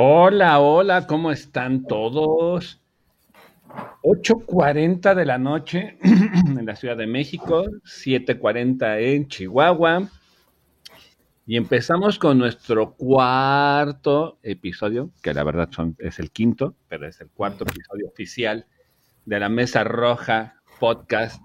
Hola, hola, ¿cómo están todos? 8.40 de la noche en la Ciudad de México, 7.40 en Chihuahua. Y empezamos con nuestro cuarto episodio, que la verdad son, es el quinto, pero es el cuarto episodio oficial de la Mesa Roja Podcast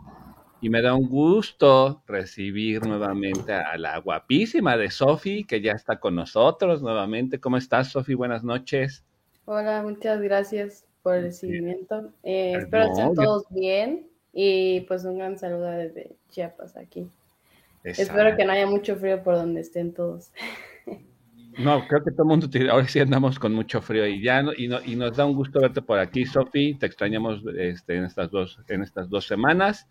y me da un gusto recibir nuevamente a la guapísima de Sofi, que ya está con nosotros nuevamente. ¿Cómo estás, Sofi? Buenas noches. Hola, muchas gracias por el recibimiento. Eh, espero que estén todos bien y pues un gran saludo desde Chiapas aquí. Espero que no haya mucho frío por donde estén todos. No, creo que todo el mundo, ahora sí andamos con mucho frío y ya, y, no, y nos da un gusto verte por aquí, Sofi. Te extrañamos este, en, estas dos, en estas dos semanas.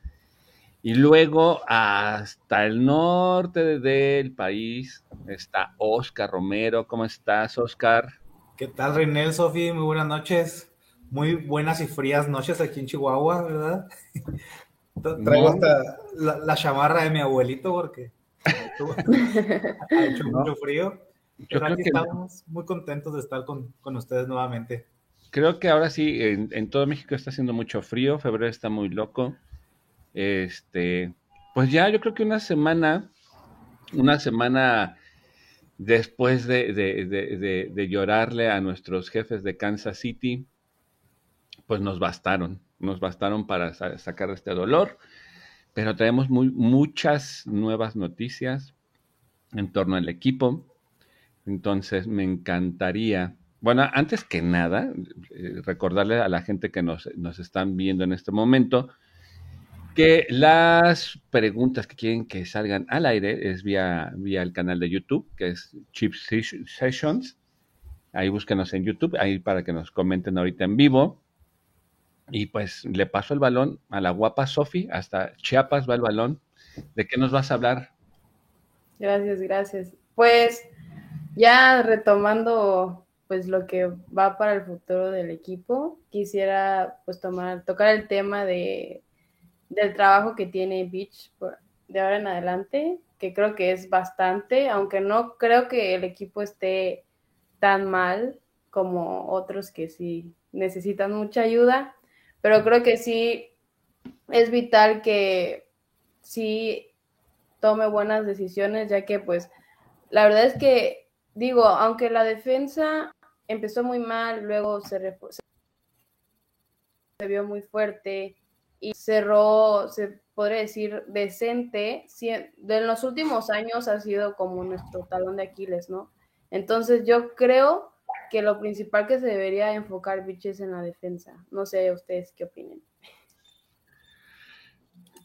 Y luego hasta el norte del país está Oscar Romero. ¿Cómo estás, Oscar? ¿Qué tal, Reinel, Sofi? Muy buenas noches. Muy buenas y frías noches aquí en Chihuahua, ¿verdad? Traigo hasta la, chamarra de mi abuelito porque ha hecho mucho frío. Pero aquí estamos muy contentos de estar con, ustedes nuevamente. Creo que ahora sí, en, en todo México está haciendo mucho frío. Febrero está muy loco. Este, pues ya yo creo que una semana, una semana después de, llorarle a nuestros jefes de Kansas City, pues nos bastaron, nos bastaron para sacar este dolor, pero tenemos muy, muchas nuevas noticias en torno al equipo. Entonces me encantaría, bueno, antes que nada, eh, recordarle a la gente que nos, nos están viendo en este momento, que las preguntas que quieren que salgan al aire es vía, vía el canal de YouTube, que es Chip Sessions. Ahí búsquenos en YouTube, ahí para que nos comenten ahorita en vivo. Y pues le paso el balón a la guapa Sofi, hasta Chiapas va el balón. ¿De qué nos vas a hablar? Gracias, gracias. Pues ya retomando pues lo que va para el futuro del equipo, quisiera pues tomar, tocar el tema de del trabajo que tiene Beach de ahora en adelante, que creo que es bastante, aunque no creo que el equipo esté tan mal como otros que sí necesitan mucha ayuda, pero creo que sí es vital que sí tome buenas decisiones, ya que pues la verdad es que digo, aunque la defensa empezó muy mal, luego se, se vio muy fuerte, y cerró, se podría decir, decente. De los últimos años ha sido como nuestro talón de Aquiles, ¿no? Entonces yo creo que lo principal que se debería enfocar Biches en la defensa. No sé ustedes qué opinen.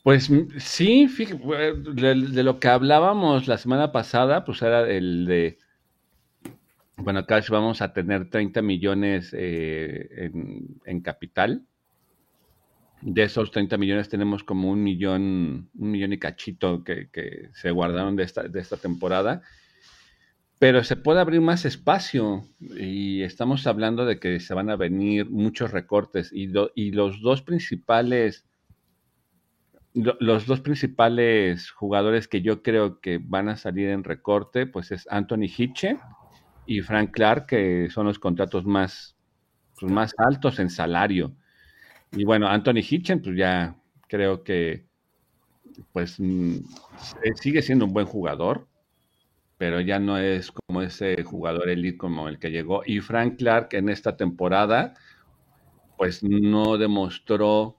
Pues sí, de, lo que hablábamos la semana pasada, pues era el de, bueno, acá vamos a tener 30 millones eh, en, en, capital de esos 30 millones tenemos como un millón, un millón y cachito que, se guardaron de esta, de esta temporada. Pero se puede abrir más espacio y estamos hablando de que se van a venir muchos recortes y, y los dos principales los dos principales jugadores que yo creo que van a salir en recorte, pues es Anthony Hitche y Frank Clark, que son los contratos más, pues, más altos en salario. Y bueno, Anthony Hitchen, pues ya creo que pues mm, eh, sigue siendo un buen jugador, pero ya no es como ese jugador elite como el que llegó. Y Frank Clark en esta temporada, pues no demostró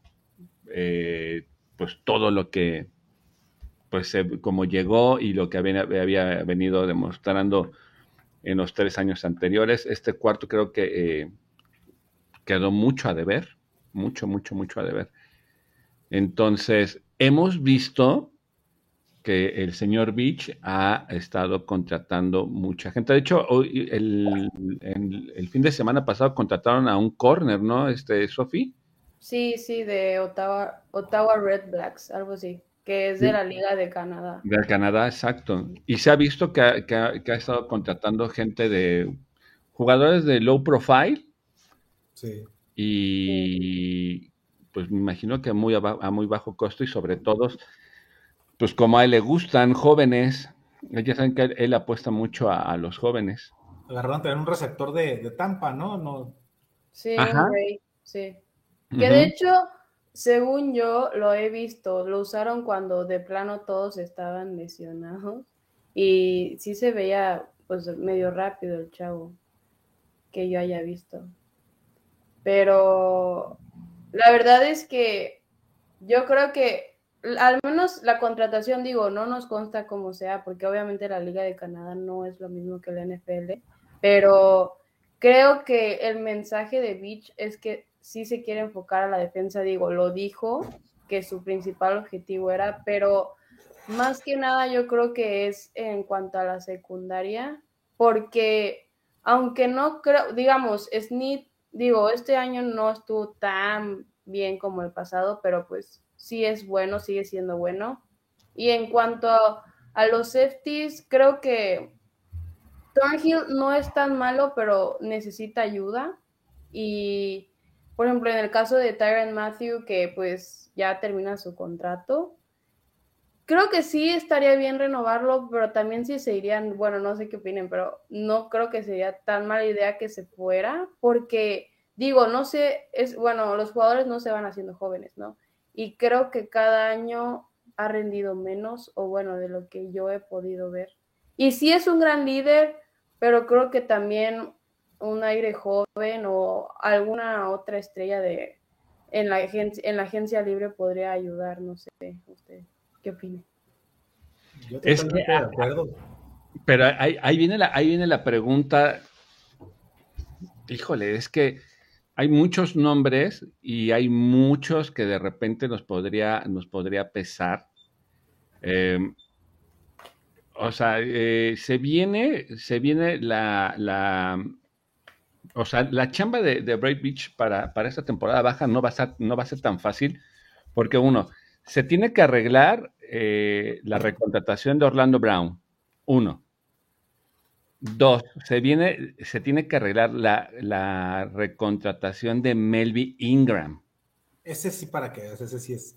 eh, pues todo lo que, pues como llegó y lo que había, había, venido demostrando en los tres años anteriores. Este cuarto creo que eh, quedó mucho a deber mucho, mucho, mucho a deber. Entonces, hemos visto que el señor Beach ha estado contratando mucha gente. De hecho, hoy, el, fin de semana pasado contrataron a un corner, ¿no? Este, Sofi. Sí, sí, de Ottawa, Ottawa Red Blacks, algo así, que es de la Liga de Canadá. De Canadá, exacto. Y se ha visto que que ha estado contratando gente de jugadores de low profile. Sí y pues me imagino que muy a, muy bajo costo y sobre todo, pues como a él le gustan jóvenes, ya saben que él, apuesta mucho a, los jóvenes. agarraron también un receptor de, Tampa, ¿no? no... Sí, sí. Que de hecho, según yo lo he visto, lo usaron cuando de plano todos estaban lesionados y sí se veía pues medio rápido el chavo que yo haya visto. Pero la verdad es que yo creo que al menos la contratación, digo, no nos consta como sea, porque obviamente la Liga de Canadá no es lo mismo que la NFL, pero creo que el mensaje de Beach es que sí se quiere enfocar a la defensa, digo, lo dijo, que su principal objetivo era, pero más que nada yo creo que es en cuanto a la secundaria, porque aunque no creo, digamos, Snit, digo, este año no estuvo tan bien como el pasado, pero pues sí es bueno, sigue siendo bueno. Y en cuanto a, los safeties, creo que Thornhill no es tan malo, pero necesita ayuda. Y, por ejemplo, en el caso de Tyron Matthew, que pues ya termina su contrato, creo que sí estaría bien renovarlo, pero también sí se irían, bueno, no sé qué opinen, pero no creo que sería tan mala idea que se fuera, porque digo, no sé, es bueno, los jugadores no se van haciendo jóvenes, ¿no? y creo que cada año ha rendido menos, o bueno, de lo que yo he podido ver. Y sí es un gran líder, pero creo que también un aire joven o alguna otra estrella de en la en la agencia libre podría ayudar, no sé, usted qué opina. Yo es que, de acuerdo. Pero ahí, ahí, viene la, ahí viene la pregunta. Híjole, es que hay muchos nombres y hay muchos que de repente nos podría, nos podría pesar. Em, o sea, eh, se viene, se viene la, la, o sea, la chamba de, de Bright Beach para, para, esta temporada baja no va, a ser, no va a ser tan fácil, porque uno, se tiene que arreglar eh, la recontratación de Orlando Brown, uno. Dos, se viene, se tiene que arreglar la, recontratación de Melvin Ingram. Ese sí para qué, ese sí es.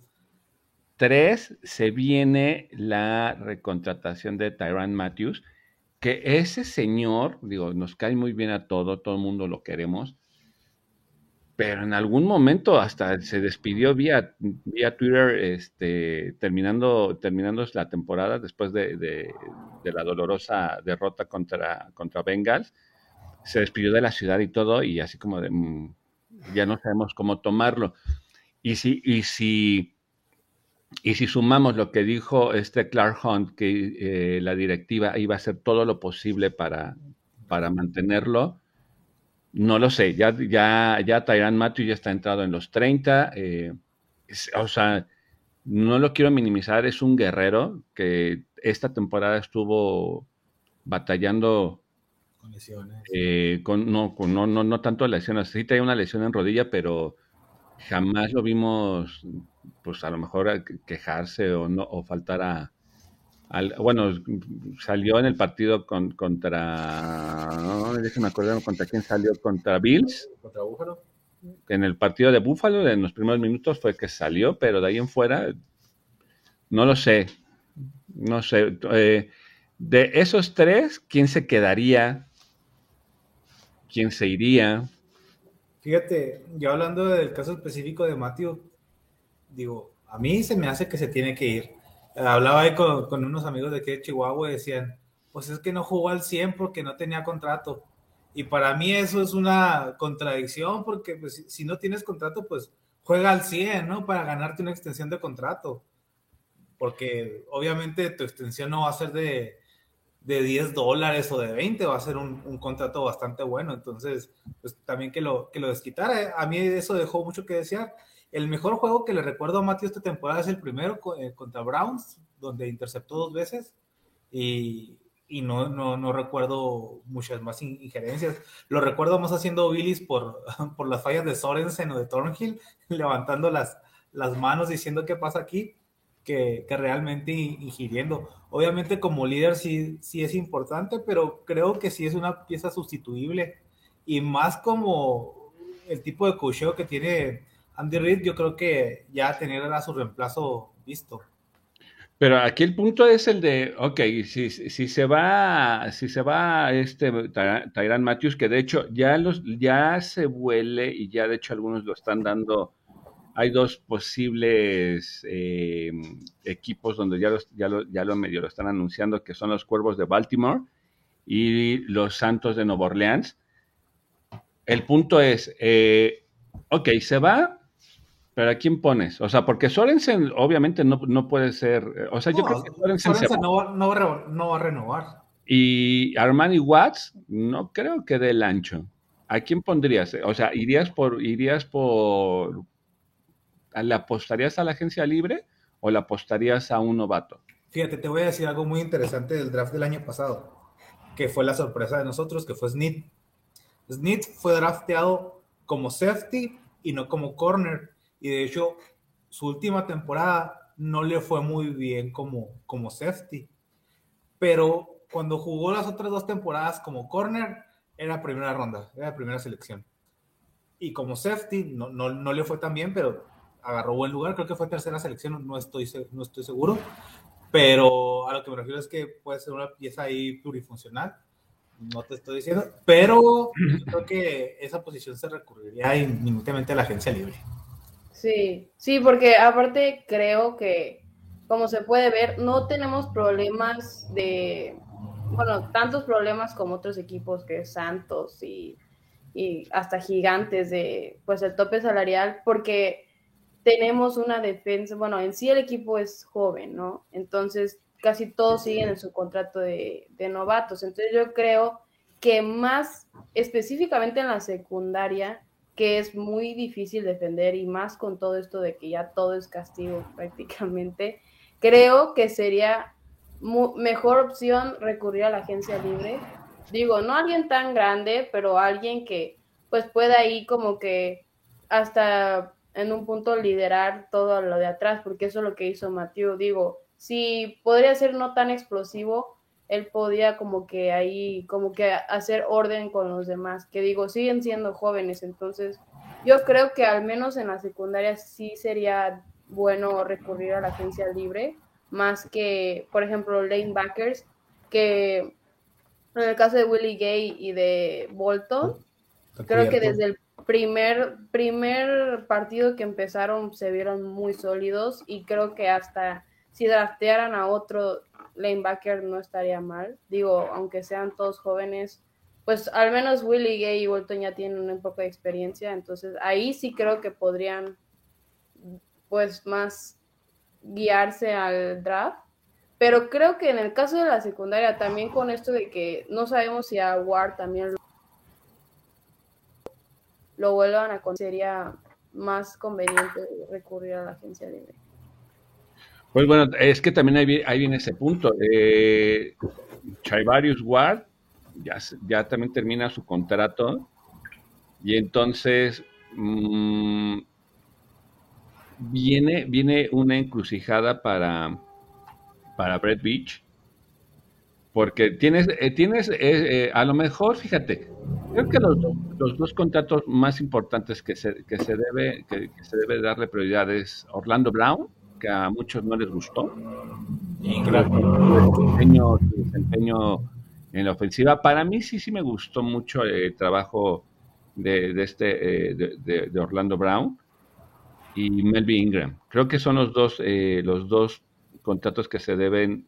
Tres, se viene la recontratación de Tyran Matthews, que ese señor, digo, nos cae muy bien a todo, todo el mundo lo queremos, pero en algún momento hasta se despidió vía, vía Twitter, este, terminando, terminando la temporada después de, la dolorosa derrota contra, contra Bengals. Se despidió de la ciudad y todo, y así como de mm, ya no sabemos cómo tomarlo. Y si, y si, y si sumamos lo que dijo este Clark Hunt, que eh, la directiva iba a hacer todo lo posible para, para mantenerlo, no lo sé, ya, ya, ya Tyran Matthew ya está entrado en los 30. Eh, o sea, no lo quiero minimizar, es un guerrero que esta temporada estuvo batallando con lesiones. Eh, con, no, con, no, no, no tanto lesiones, sí tenía una lesión en rodilla, pero jamás lo vimos, pues a lo mejor quejarse o, no, o faltar a, bueno, salió en el partido contra, no, déjeme acordar contra quién salió, contra Bills. Contra Búfalo. En el partido de Búfalo, en los primeros minutos fue que salió, pero de ahí en fuera, no lo sé. No sé. Eh, de esos tres, ¿quién se quedaría? ¿Quién se iría? Fíjate, yo hablando del caso específico de Matthew, digo, a mí se me hace que se tiene que ir hablaba ahí con, unos amigos de aquí Chihuahua y decían, pues es que no jugó al 100 porque no tenía contrato. Y para mí eso es una contradicción porque pues, si no tienes contrato, pues juega al 100, ¿no? Para ganarte una extensión de contrato. Porque obviamente tu extensión no va a ser de, de 10 dólares o de 20, va a ser un, un, contrato bastante bueno. Entonces, pues también que lo, que lo desquitara. A mí eso dejó mucho que desear. El mejor juego que le recuerdo a Matthew esta temporada es el primero eh, contra Browns, donde interceptó dos veces y, no, no, recuerdo muchas más injerencias. Lo recuerdo más haciendo Billis por, por las fallas de Sorensen o de Thornhill, levantando las, las manos diciendo qué pasa aquí, que, que, realmente ingiriendo. Obviamente como líder sí, sí es importante, pero creo que sí es una pieza sustituible y más como el tipo de cocheo que tiene Andy Reid, yo creo que ya tener a su reemplazo visto. Pero aquí el punto es el de, ok, si, si se va, si se va este Tyran Matthews, que de hecho ya los, ya se vuele y ya de hecho algunos lo están dando. Hay dos posibles eh, equipos donde ya, los, ya, lo, ya lo medio lo están anunciando, que son los Cuervos de Baltimore y los Santos de Nueva Orleans. El punto es, eh, ok, se va, pero ¿a quién pones? O sea, porque Sorensen obviamente no, no puede ser. Eh, o sea, yo creo que Sorensen, no, va, no, va, a renovar. Y Armani Watts, no creo que dé el ancho. ¿A quién pondrías? O sea, ¿irías por. irías por ¿Le apostarías a la agencia libre o le apostarías a un novato? Fíjate, te voy a decir algo muy interesante del draft del año pasado, que fue la sorpresa de nosotros, que fue Snit. Snit fue drafteado como safety y no como corner y de hecho su última temporada no le fue muy bien como, como safety. Pero cuando jugó las otras dos temporadas como corner, era primera ronda, era primera selección. Y como safety no, no, le fue tan bien, pero agarró buen lugar, creo que fue tercera selección, no estoy, no estoy seguro. Pero a lo que me refiero es que puede ser una pieza ahí plurifuncional no te estoy diciendo, pero creo que esa posición se recurriría inmediatamente a la agencia libre. Sí, sí, porque aparte creo que, como se puede ver, no tenemos problemas de, bueno, tantos problemas como otros equipos que Santos y, y hasta gigantes de, pues, el tope salarial, porque tenemos una defensa, bueno, en sí el equipo es joven, ¿no? Entonces, casi todos siguen en su contrato de, de novatos. Entonces, yo creo que más específicamente en la secundaria, que es muy difícil defender y más con todo esto de que ya todo es castigo prácticamente, creo que sería mejor opción recurrir a la agencia libre. Digo, no alguien tan grande, pero alguien que pues pueda ahí como que hasta en un punto liderar todo lo de atrás, porque eso es lo que hizo Mateo. Digo, si podría ser no tan explosivo, él podía como que ahí, como que hacer orden con los demás, que digo, siguen siendo jóvenes, entonces yo creo que al menos en la secundaria sí sería bueno recurrir a la agencia libre, más que, por ejemplo, lanebackers, que en el caso de Willie Gay y de Bolton, creo que desde el primer, primer partido que empezaron se vieron muy sólidos y creo que hasta si draftearan a otro lanebacker no estaría mal. Digo, aunque sean todos jóvenes, pues al menos Willie Gay y Bolton ya tienen un poco de experiencia, entonces ahí sí creo que podrían pues más guiarse al draft. Pero creo que en el caso de la secundaria, también con esto de que no sabemos si a Ward también lo, vuelvan a sería más conveniente recurrir a la agencia libre. Pues bueno, es que también ahí, viene ese punto. Eh, Chaivarius Ward ya, ya también termina su contrato y entonces mm, viene, viene una encrucijada para, para Brett Beach. Porque tienes, eh, tienes eh, a lo mejor, fíjate, creo que los, los, dos contratos más importantes que se, que se debe que se debe darle prioridad es Orlando Brown que a muchos no les gustó. Y desempeño, desempeño en la ofensiva. Para mí sí, sí me gustó mucho el trabajo de, este, eh, de, Orlando Brown y Melvin Ingram. Creo que son los dos, eh, los dos contratos que se deben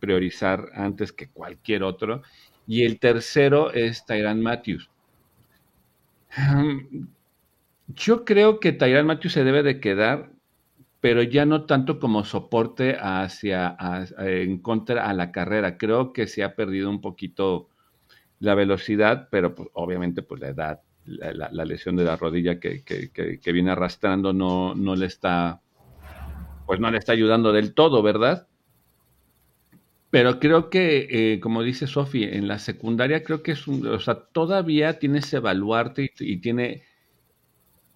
priorizar antes que cualquier otro. Y el tercero es Tyran Matthews. Yo creo que Tyran Matthews se debe de quedar pero ya no tanto como soporte hacia en contra a la carrera. Creo que se ha perdido un poquito la velocidad, pero pues, obviamente pues la edad, la, lesión de la rodilla que, que, viene arrastrando no, no le está, pues no le está ayudando del todo, ¿verdad? Pero creo que, eh, como dice Sofi, en la secundaria creo que es un, o sea, todavía tiene ese evaluarte y tiene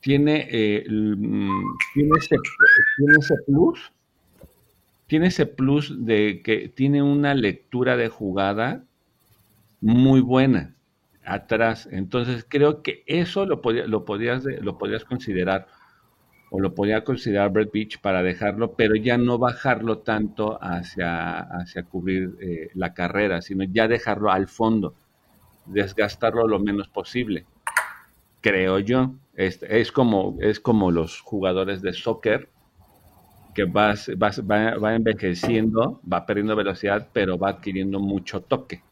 tiene, eh, mm, tiene, ese, tiene ese plus, tiene ese plus de que tiene una lectura de jugada muy buena atrás. Entonces creo que eso lo, podía, lo, podías, lo podías considerar. o lo podía considerar Brett Beach para dejarlo, pero ya no bajarlo tanto hacia, hacia cubrir eh, la carrera, sino ya dejarlo al fondo, desgastarlo lo menos posible, creo yo. Es, es como, es como los jugadores de soccer, que vas, vas, va, va envejeciendo, va perdiendo velocidad, pero va adquiriendo mucho toque.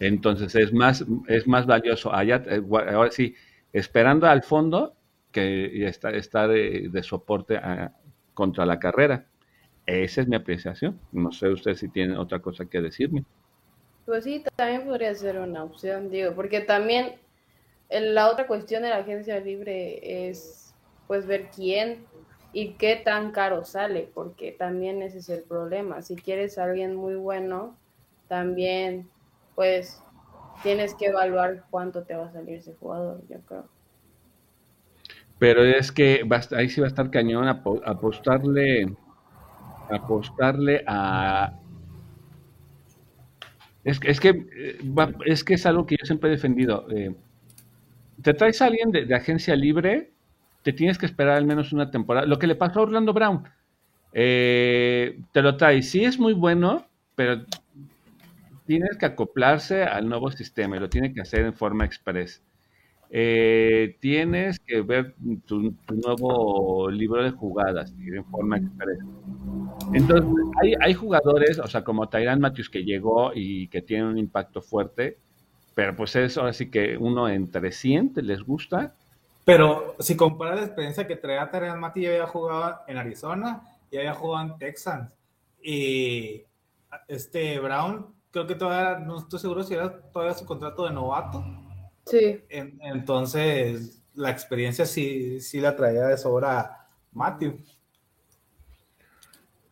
Entonces es más, es más valioso allá, eh, ahora sí, esperando al fondo que está, está de, soporte contra la carrera. Esa es mi apreciación. No sé usted si tiene otra cosa que decirme. Pues sí, también podría ser una opción, digo, porque también la otra cuestión de la agencia libre es pues ver quién y qué tan caro sale, porque también ese es el problema. Si quieres a alguien muy bueno, también pues tienes que evaluar cuánto te va a salir ese jugador, yo creo. Pero es que ahí sí va a estar cañón apostarle, apostarle a... Es, es, que, eh, es que es algo que yo siempre he defendido. Eh, te traes a alguien de, agencia libre, te tienes que esperar al menos una temporada. Lo que le pasó a Orlando Brown, eh, te lo traes. Sí es muy bueno, pero tienes que acoplarse al nuevo sistema y lo tiene que hacer en forma express. Eh, tienes que ver tu, nuevo libro de jugadas en forma expresa. Entonces, hay, jugadores, o sea, como Tyran Matthews que llegó y que tiene un impacto fuerte, pero pues es ahora sí que uno en 300 les gusta. Pero si comparas la experiencia que traía Tyran Matthews, ya había jugado en Arizona y había jugado en Texans. Y este Brown, creo que todavía, no estoy seguro si era todavía su contrato de novato Sí. entonces, la experiencia sí, sí la traía de sobra Matthew.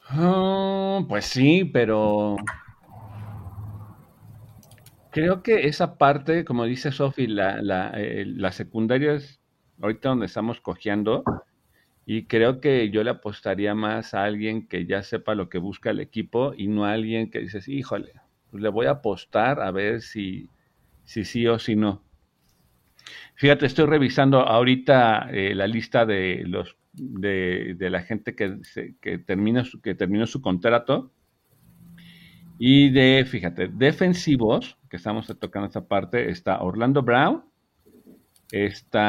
Ah, pues sí, pero creo que esa parte, como dice Sofi, la, la, eh, la, secundaria es ahorita donde estamos cojeando y creo que yo le apostaría más a alguien que ya sepa lo que busca el equipo y no a alguien que dices, híjole, pues le voy a apostar a ver si, sí o si no. Fíjate, estoy revisando ahorita eh, la lista de los de, la gente que, que, termina su, que terminó su contrato. Y de, fíjate, defensivos, que estamos tocando esta parte, está Orlando Brown, está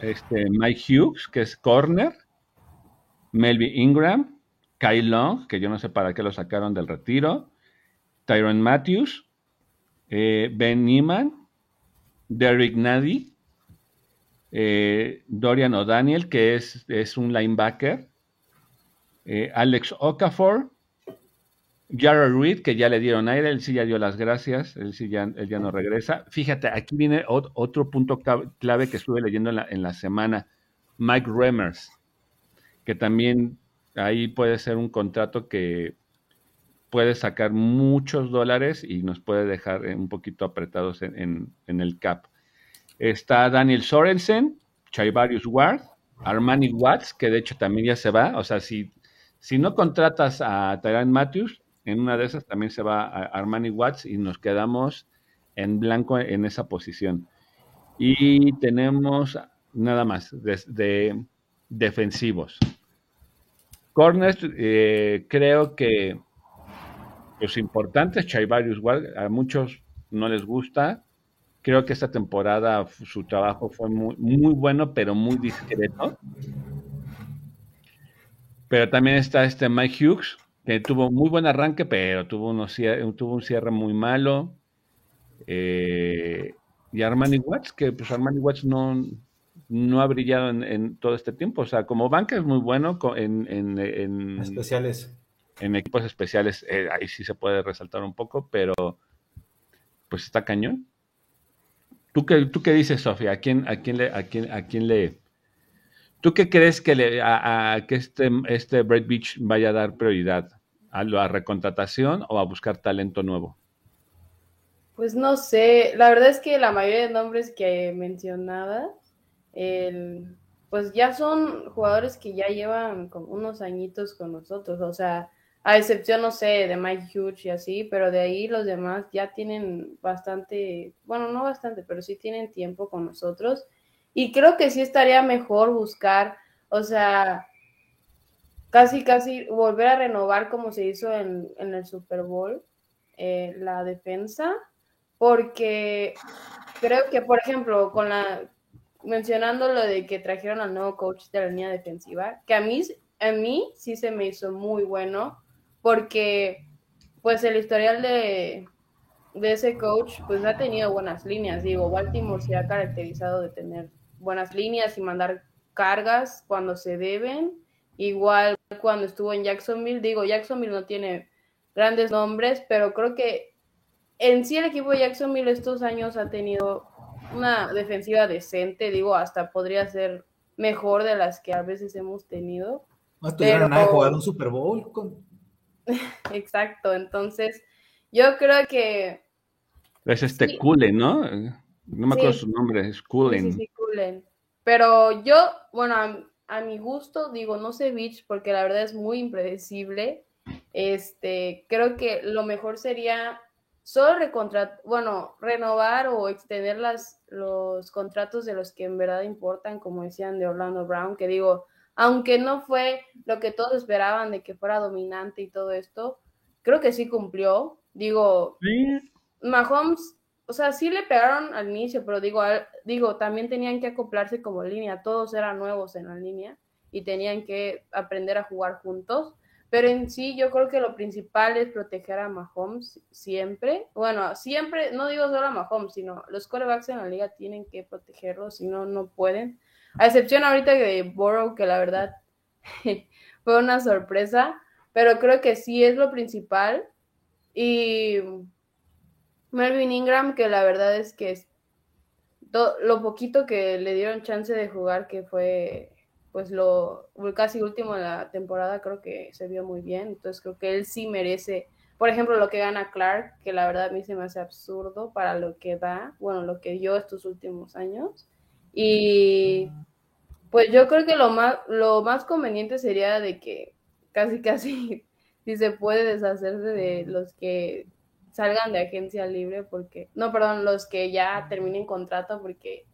este, Mike Hughes, que es corner, Melvin Ingram, Kyle Long, que yo no sé para qué lo sacaron del retiro, Tyron Matthews, eh, Ben Neiman, Derek Nady, eh, Dorian O'Daniel, que es, es, un linebacker, eh, Alex Okafor, Jared Reed, que ya le dieron aire, él sí ya dio las gracias, él sí ya, él ya no regresa. Fíjate, aquí viene otro punto clave que estuve leyendo en la, semana, Mike Remers, que también ahí puede ser un contrato que puede sacar muchos dólares y nos puede dejar eh, un poquito apretados en, el cap. Está Daniel Sorensen, Chaivarius Ward, Armani Watts, que de hecho también ya se va. O sea, si, si no contratas a Tyran Matthews, en una de esas también se va a Armani Watts y nos quedamos en blanco en esa posición. Y tenemos nada más de, defensivos. Corners, eh, creo que los importantes, Chaivarius a muchos no les gusta. Creo que esta temporada su trabajo fue muy, muy bueno, pero muy discreto. Pero también está este Mike Hughes, que tuvo muy buen arranque, pero tuvo, unos, tuvo un cierre muy malo. Eh, y Armani Watts, que pues Armani Watts no, no ha brillado en, todo este tiempo. O sea, como banca es muy bueno en, en especiales en equipos especiales eh, ahí sí se puede resaltar un poco, pero pues está cañón. ¿Tú qué, tú qué dices, Sofía? ¿A quién, a quién le, a quién, a quién le, tú qué crees que le, a, que este, este Brad Beach vaya a dar prioridad? ¿A la recontratación o a buscar talento nuevo? Pues no sé, la verdad es que la mayoría de nombres que mencionabas, pues ya son jugadores que ya llevan unos añitos con nosotros, o sea, a excepción, no sé, de Mike Hughes y así, pero de ahí los demás ya tienen bastante, bueno, no bastante, pero sí tienen tiempo con nosotros. Y creo que sí estaría mejor buscar, o sea, casi, casi volver a renovar como se hizo en, el Super Bowl, eh, la defensa, porque creo que, por ejemplo, con la mencionando lo de que trajeron al nuevo coach de la línea defensiva, que a mí, a mí sí se me hizo muy bueno, porque pues el historial de, de ese coach pues ha tenido buenas líneas. Digo, Baltimore se ha caracterizado de tener buenas líneas y mandar cargas cuando se deben. Igual cuando estuvo en Jacksonville, digo, Jacksonville no tiene grandes nombres, pero creo que en sí el equipo de Jacksonville estos años ha tenido una defensiva decente, digo, hasta podría ser mejor de las que a veces hemos tenido. No estuvieron nada de jugar un Super Bowl. Exacto, entonces yo creo que... Es este Cullen, ¿no? No me acuerdo su nombre, es Cullen. Sí, Pero yo, bueno, a, mi gusto, digo, no sé Beach porque la verdad es muy impredecible. Este, creo que lo mejor sería solo recontratar, bueno, renovar o extender las, los contratos de los que en verdad importan, como decían de Orlando Brown, que digo, aunque no fue lo que todos esperaban de que fuera dominante y todo esto, creo que sí cumplió. Digo, Mahomes, o sea, sí le pegaron al inicio, pero digo, digo, también tenían que acoplarse como línea, todos eran nuevos en la línea y tenían que aprender a jugar juntos. Pero en sí, yo creo que lo principal es proteger a Mahomes siempre. Bueno, siempre, no digo solo a Mahomes, sino los quarterbacks en la liga tienen que protegerlo, si no, no pueden. A excepción ahorita de Burrow, que la verdad fue una sorpresa, pero creo que sí es lo principal. Y Melvin Ingram, que la verdad es que es lo poquito que le dieron chance de jugar, que fue pues lo casi último de la temporada creo que se vio muy bien, entonces creo que él sí merece, por ejemplo, lo que gana Clark, que la verdad a mí se me hace absurdo para lo que da, bueno, lo que dio estos últimos años. Y pues yo creo que lo más, lo más conveniente sería de que casi casi si se puede deshacerse de los que salgan de agencia libre porque no, perdón, los que ya terminen contrato porque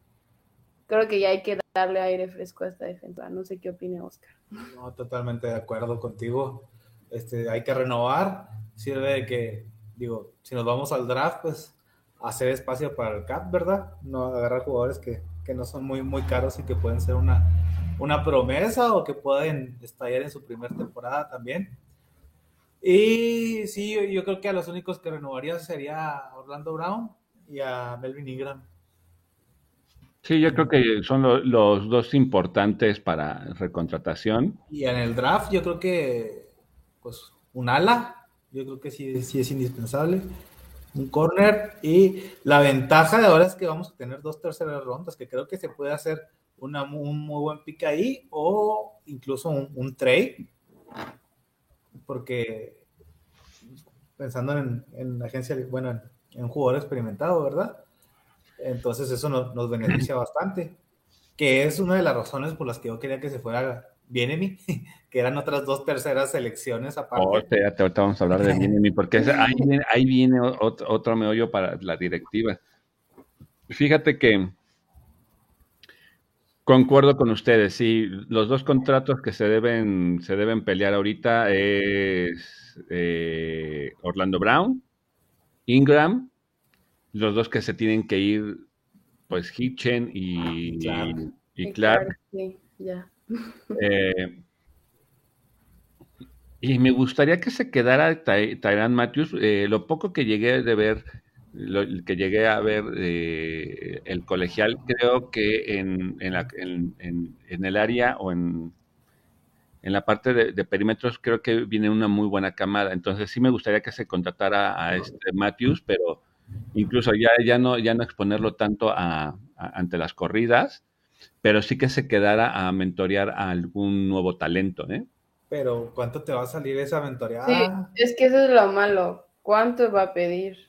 creo que ya hay que darle aire fresco a esta defensa. No sé qué opina Oscar. No, totalmente de acuerdo contigo. Este, hay que renovar. Sirve de que, digo, si nos vamos al draft, pues hacer espacio para el cap, ¿verdad? No agarrar jugadores que, que no son muy, muy caros y que pueden ser una, una promesa o que pueden estallar en su primera temporada también. Y sí, yo, creo que a los únicos que renovaría sería Orlando Brown y a Melvin Ingram. Sí, yo creo que son los dos importantes para recontratación. Y en el draft yo creo que, pues, un ala, yo creo que sí, sí es indispensable. Un corner y la ventaja de ahora es que vamos a tener dos terceras rondas, que creo que se puede hacer una, un muy buen pick ahí o incluso un, trade, porque pensando en, en agencia, bueno, en, en un jugador experimentado, ¿verdad? Entonces eso nos, beneficia bastante, que es una de las razones por las que yo quería que se fuera Bienemi, que eran otras dos terceras selecciones aparte. Oh, ahorita vamos a hablar de Bienemi, porque ahí viene, ahí viene otro, otro meollo para la directiva. Fíjate que concuerdo con ustedes, sí, los dos contratos que se deben, se deben pelear ahorita es eh, Orlando Brown, Ingram los dos que se tienen que ir, pues Hitchen y, y, Clark. Eh, y me gustaría que se quedara Tyran Matthews. Eh, lo poco que llegué de ver, lo, que llegué a ver eh, el colegial, creo que en, en, la, en, en, el área o en, en la parte de, perímetros, creo que viene una muy buena camada. Entonces sí me gustaría que se contratara a este Matthews, pero incluso ya, ya, no, ya no exponerlo tanto a, ante las corridas, pero sí que se quedara a mentorear a algún nuevo talento, ¿eh? Pero ¿cuánto te va a salir esa mentoreada? Sí, es que eso es lo malo. ¿Cuánto va a pedir?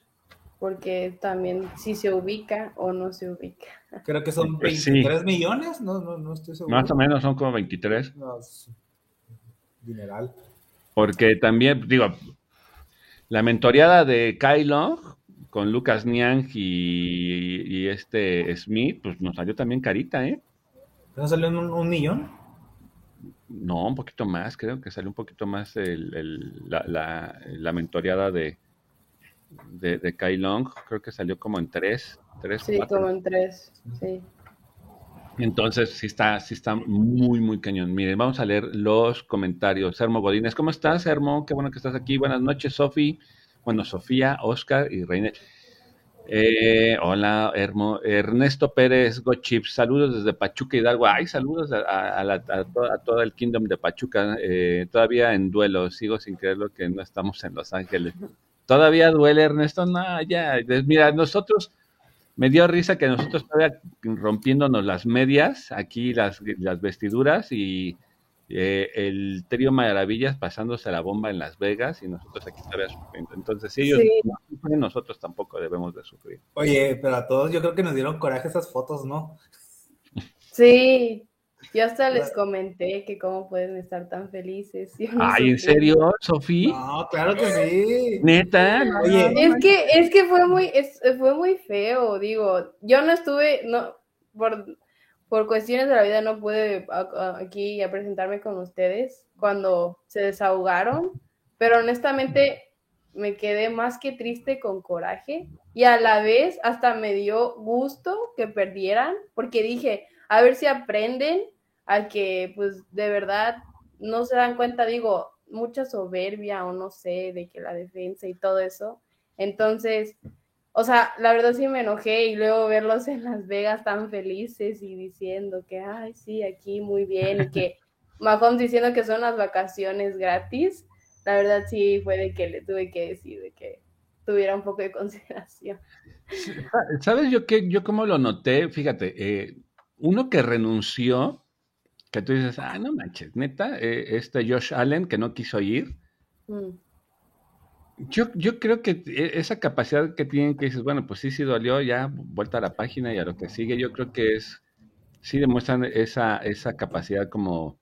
Porque también si se ubica o no se ubica. Creo que son 23 pues millones, no, no, no estoy seguro. Más o menos son como 23. No, dineral. Porque también, digo, la mentoreada de Kylo con Lucas Niang y, este Smith, pues nos salió también carita, ¿eh? ¿No salió un, un millón? No, un poquito más, creo que salió un poquito más la, la, mentoreada de, de, de Kai Long, creo que salió como en tres, tres Sí, como en tres, sí. Entonces, sí está, sí está muy, muy cañón. Miren, vamos a leer los comentarios. Hermo Godínez, ¿cómo estás, Hermo? Qué bueno que estás aquí. Buenas noches, Sofi. Bueno, Sofía, Oscar y Reine. Eh, hola, Hermo. Ernesto Pérez Gochips, saludos desde Pachuca Hidalgo. Ay, saludos a, todo, el Kingdom de Pachuca. Eh, todavía en duelo, sigo sin creerlo que no estamos en Los Ángeles. Todavía duele, Ernesto. No, ya. Mira, nosotros me dio risa que nosotros todavía rompiéndonos las medias, aquí las, las vestiduras y eh, el trío Maravillas pasándose la bomba en Las Vegas y nosotros aquí todavía sufriendo. Entonces, si ellos no sufren, nosotros tampoco debemos de sufrir. Oye, pero a todos yo creo que nos dieron coraje esas fotos, ¿no? Sí, yo hasta les comenté que cómo pueden estar tan felices. Ay, ¿en serio, Sofía? No, claro que sí. Neta. Oye. Es que, es que fue muy, fue muy feo, digo. Yo no estuve, no, por, por cuestiones de la vida no pude aquí a presentarme con ustedes cuando se desahogaron, pero honestamente me quedé más que triste con coraje y a la vez hasta me dio gusto que perdieran porque dije, a ver si aprenden a que pues de verdad no se dan cuenta, digo, mucha soberbia o no sé, de que la defensa y todo eso. Entonces, o sea, la verdad sí me enojé y luego verlos en Las Vegas tan felices y diciendo que, ay, sí, aquí muy bien y que Mahomes diciendo que son las vacaciones gratis, la verdad sí fue de que le tuve que decir de que tuviera un poco de consideración. ¿Sabes yo qué, yo cómo lo noté? Fíjate, eh, uno que renunció, que tú dices, ah, no manches, neta, eh, este Josh Allen que no quiso ir. Mm. Yo, yo creo que e, esa capacidad que tienen que dices, bueno, pues sí, sí dolió, ya vuelta a la página y a lo que sigue, yo creo que es, sí demuestran esa, esa capacidad como,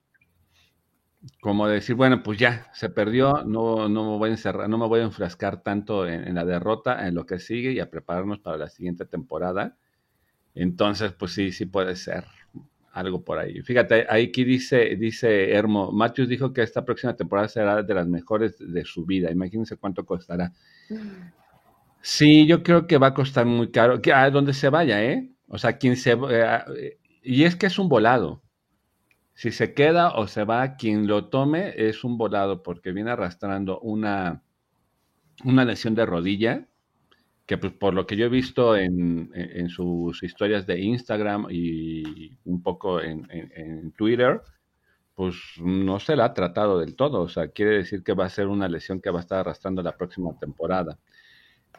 como de decir, bueno, pues ya, se perdió, no, no me voy a encerrar, no me voy a enfrascar tanto en, en la derrota, en lo que sigue y a prepararnos para la siguiente temporada. Entonces, pues sí, sí puede ser algo por ahí. Fíjate, ahí aquí dice, dice Hermo, Matthews dijo que esta próxima temporada será de las mejores de su vida. Imagínense cuánto costará. Sí, yo creo que va a costar muy caro. Que a donde se vaya, ¿eh? O sea, quien se... Eh, y es que es un volado. Si se queda o se va, quien lo tome es un volado porque viene arrastrando una, una lesión de rodilla que pues, por lo que yo he visto en, sus historias de Instagram y un poco en, Twitter, pues no se la ha tratado del todo. O sea, quiere decir que va a ser una lesión que va a estar arrastrando la próxima temporada.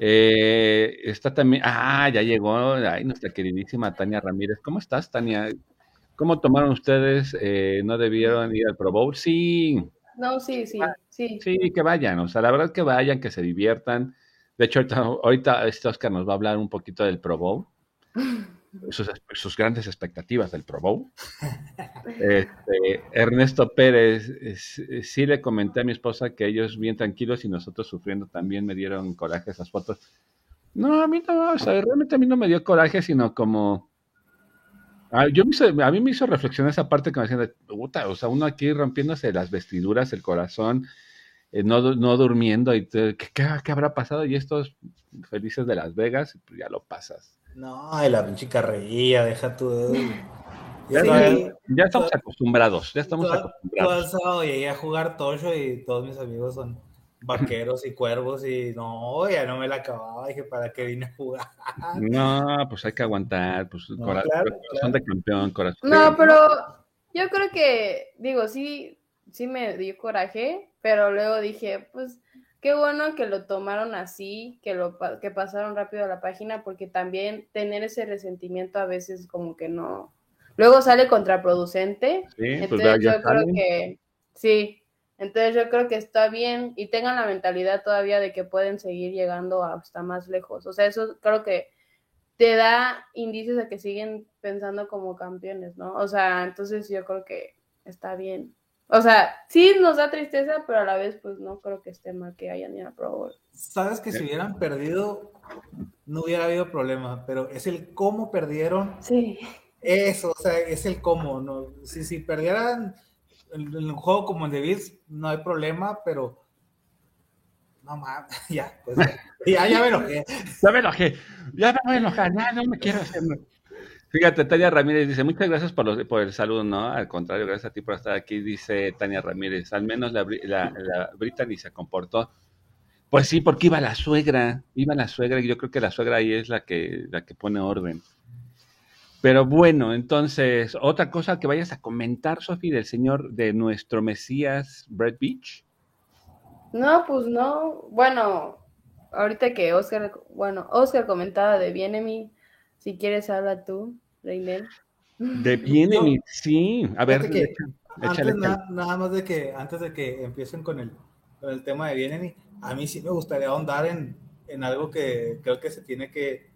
Eh, está también, ah, ya llegó, ay, nuestra queridísima Tania Ramírez. ¿Cómo estás, Tania? ¿Cómo tomaron ustedes? Eh, ¿No debieron ir al Pro Bowl? Sí. No, sí, sí, sí. Sí, que vayan, o sea, la verdad que vayan, que se diviertan de hecho, ahorita, este Oscar nos va a hablar un poquito del Pro Bowl, sus, grandes expectativas del Pro Bowl. Este, Ernesto Pérez, sí le comenté a mi esposa que ellos bien tranquilos y nosotros sufriendo también me dieron coraje esas fotos. No, a mí no, o sea, realmente a mí no me dio coraje, sino como... Ah, yo a mí me hizo reflexionar esa parte que me decían, puta, o sea, uno aquí rompiéndose las vestiduras, el corazón, eh, no, no, durmiendo y ¿qué, ¿qué, habrá pasado? Y estos felices de Las Vegas, pues ya lo pasas. No, y la pinche carrería, deja tu... Ya, ya, estamos acostumbrados, ya estamos acostumbrados. Yo llegué a jugar Tocho y todos mis amigos son vaqueros y cuervos y no, ya no me la acababa, dije, ¿para qué vine a jugar? No, pues hay que aguantar, pues corazón de campeón, corazón. No, pero yo creo que, digo, sí, sí me dio coraje, pero luego dije, pues qué bueno que lo tomaron así, que lo que pasaron rápido a la página, porque también tener ese resentimiento a veces como que no. Luego sale contraproducente. Sí, pues entonces yo creo que sí. Entonces yo creo que está bien y tengan la mentalidad todavía de que pueden seguir llegando hasta más lejos. O sea, eso creo que te da indicios de que siguen pensando como campeones, ¿no? O sea, entonces yo creo que está bien O sea, sí nos da tristeza, pero a la vez, pues no creo que esté mal que hayan ido a Pro Bowl. Sabes que si hubieran perdido, no hubiera habido problema, pero es el cómo perdieron. Sí. Eso, o sea, es el cómo. ¿no? Si, si perdieran el, el juego como en The Bills, no hay problema, pero no mames, ya, pues ya, ya, me enojé. Ya me enojé, ya me voy a enojar, ya no me quiero hacer. Fíjate, Tania Ramírez dice, muchas gracias por, los, por el saludo, ¿no? Al contrario, gracias a ti por estar aquí, dice Tania Ramírez. Al menos la, la, la Brittany se comportó. Pues sí, porque iba la suegra, iba la suegra, y yo creo que la suegra ahí es la que, la que pone orden. Pero bueno, entonces, otra cosa que vayas a comentar, Sofi, del señor, de nuestro Mesías, Brett Beach. No, pues no. Bueno, ahorita que Oscar, bueno, Oscar comentaba de Bienemi, si quieres habla tú, Reinel. De Bienemi, sí. A ver, que, échale, antes na, nada más de que, antes de que empiecen con el, con el tema de Bienemi, a mí sí me gustaría ahondar en, en algo que creo que se tiene que,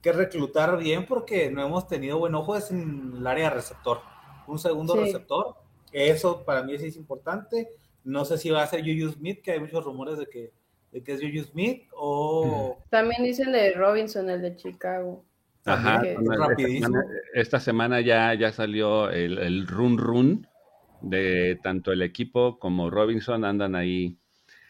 que, reclutar bien porque no hemos tenido buen ojo es en el área receptor. Un segundo sí. receptor, eso para mí sí es importante no sé si va a ser Juju Smith, que hay muchos rumores de que, de que es Juju Smith, o... También dicen de Robinson, el de Chicago. Ajá, que... esta, semana, esta semana, ya, ya salió el, el, run run de tanto el equipo como Robinson andan ahí,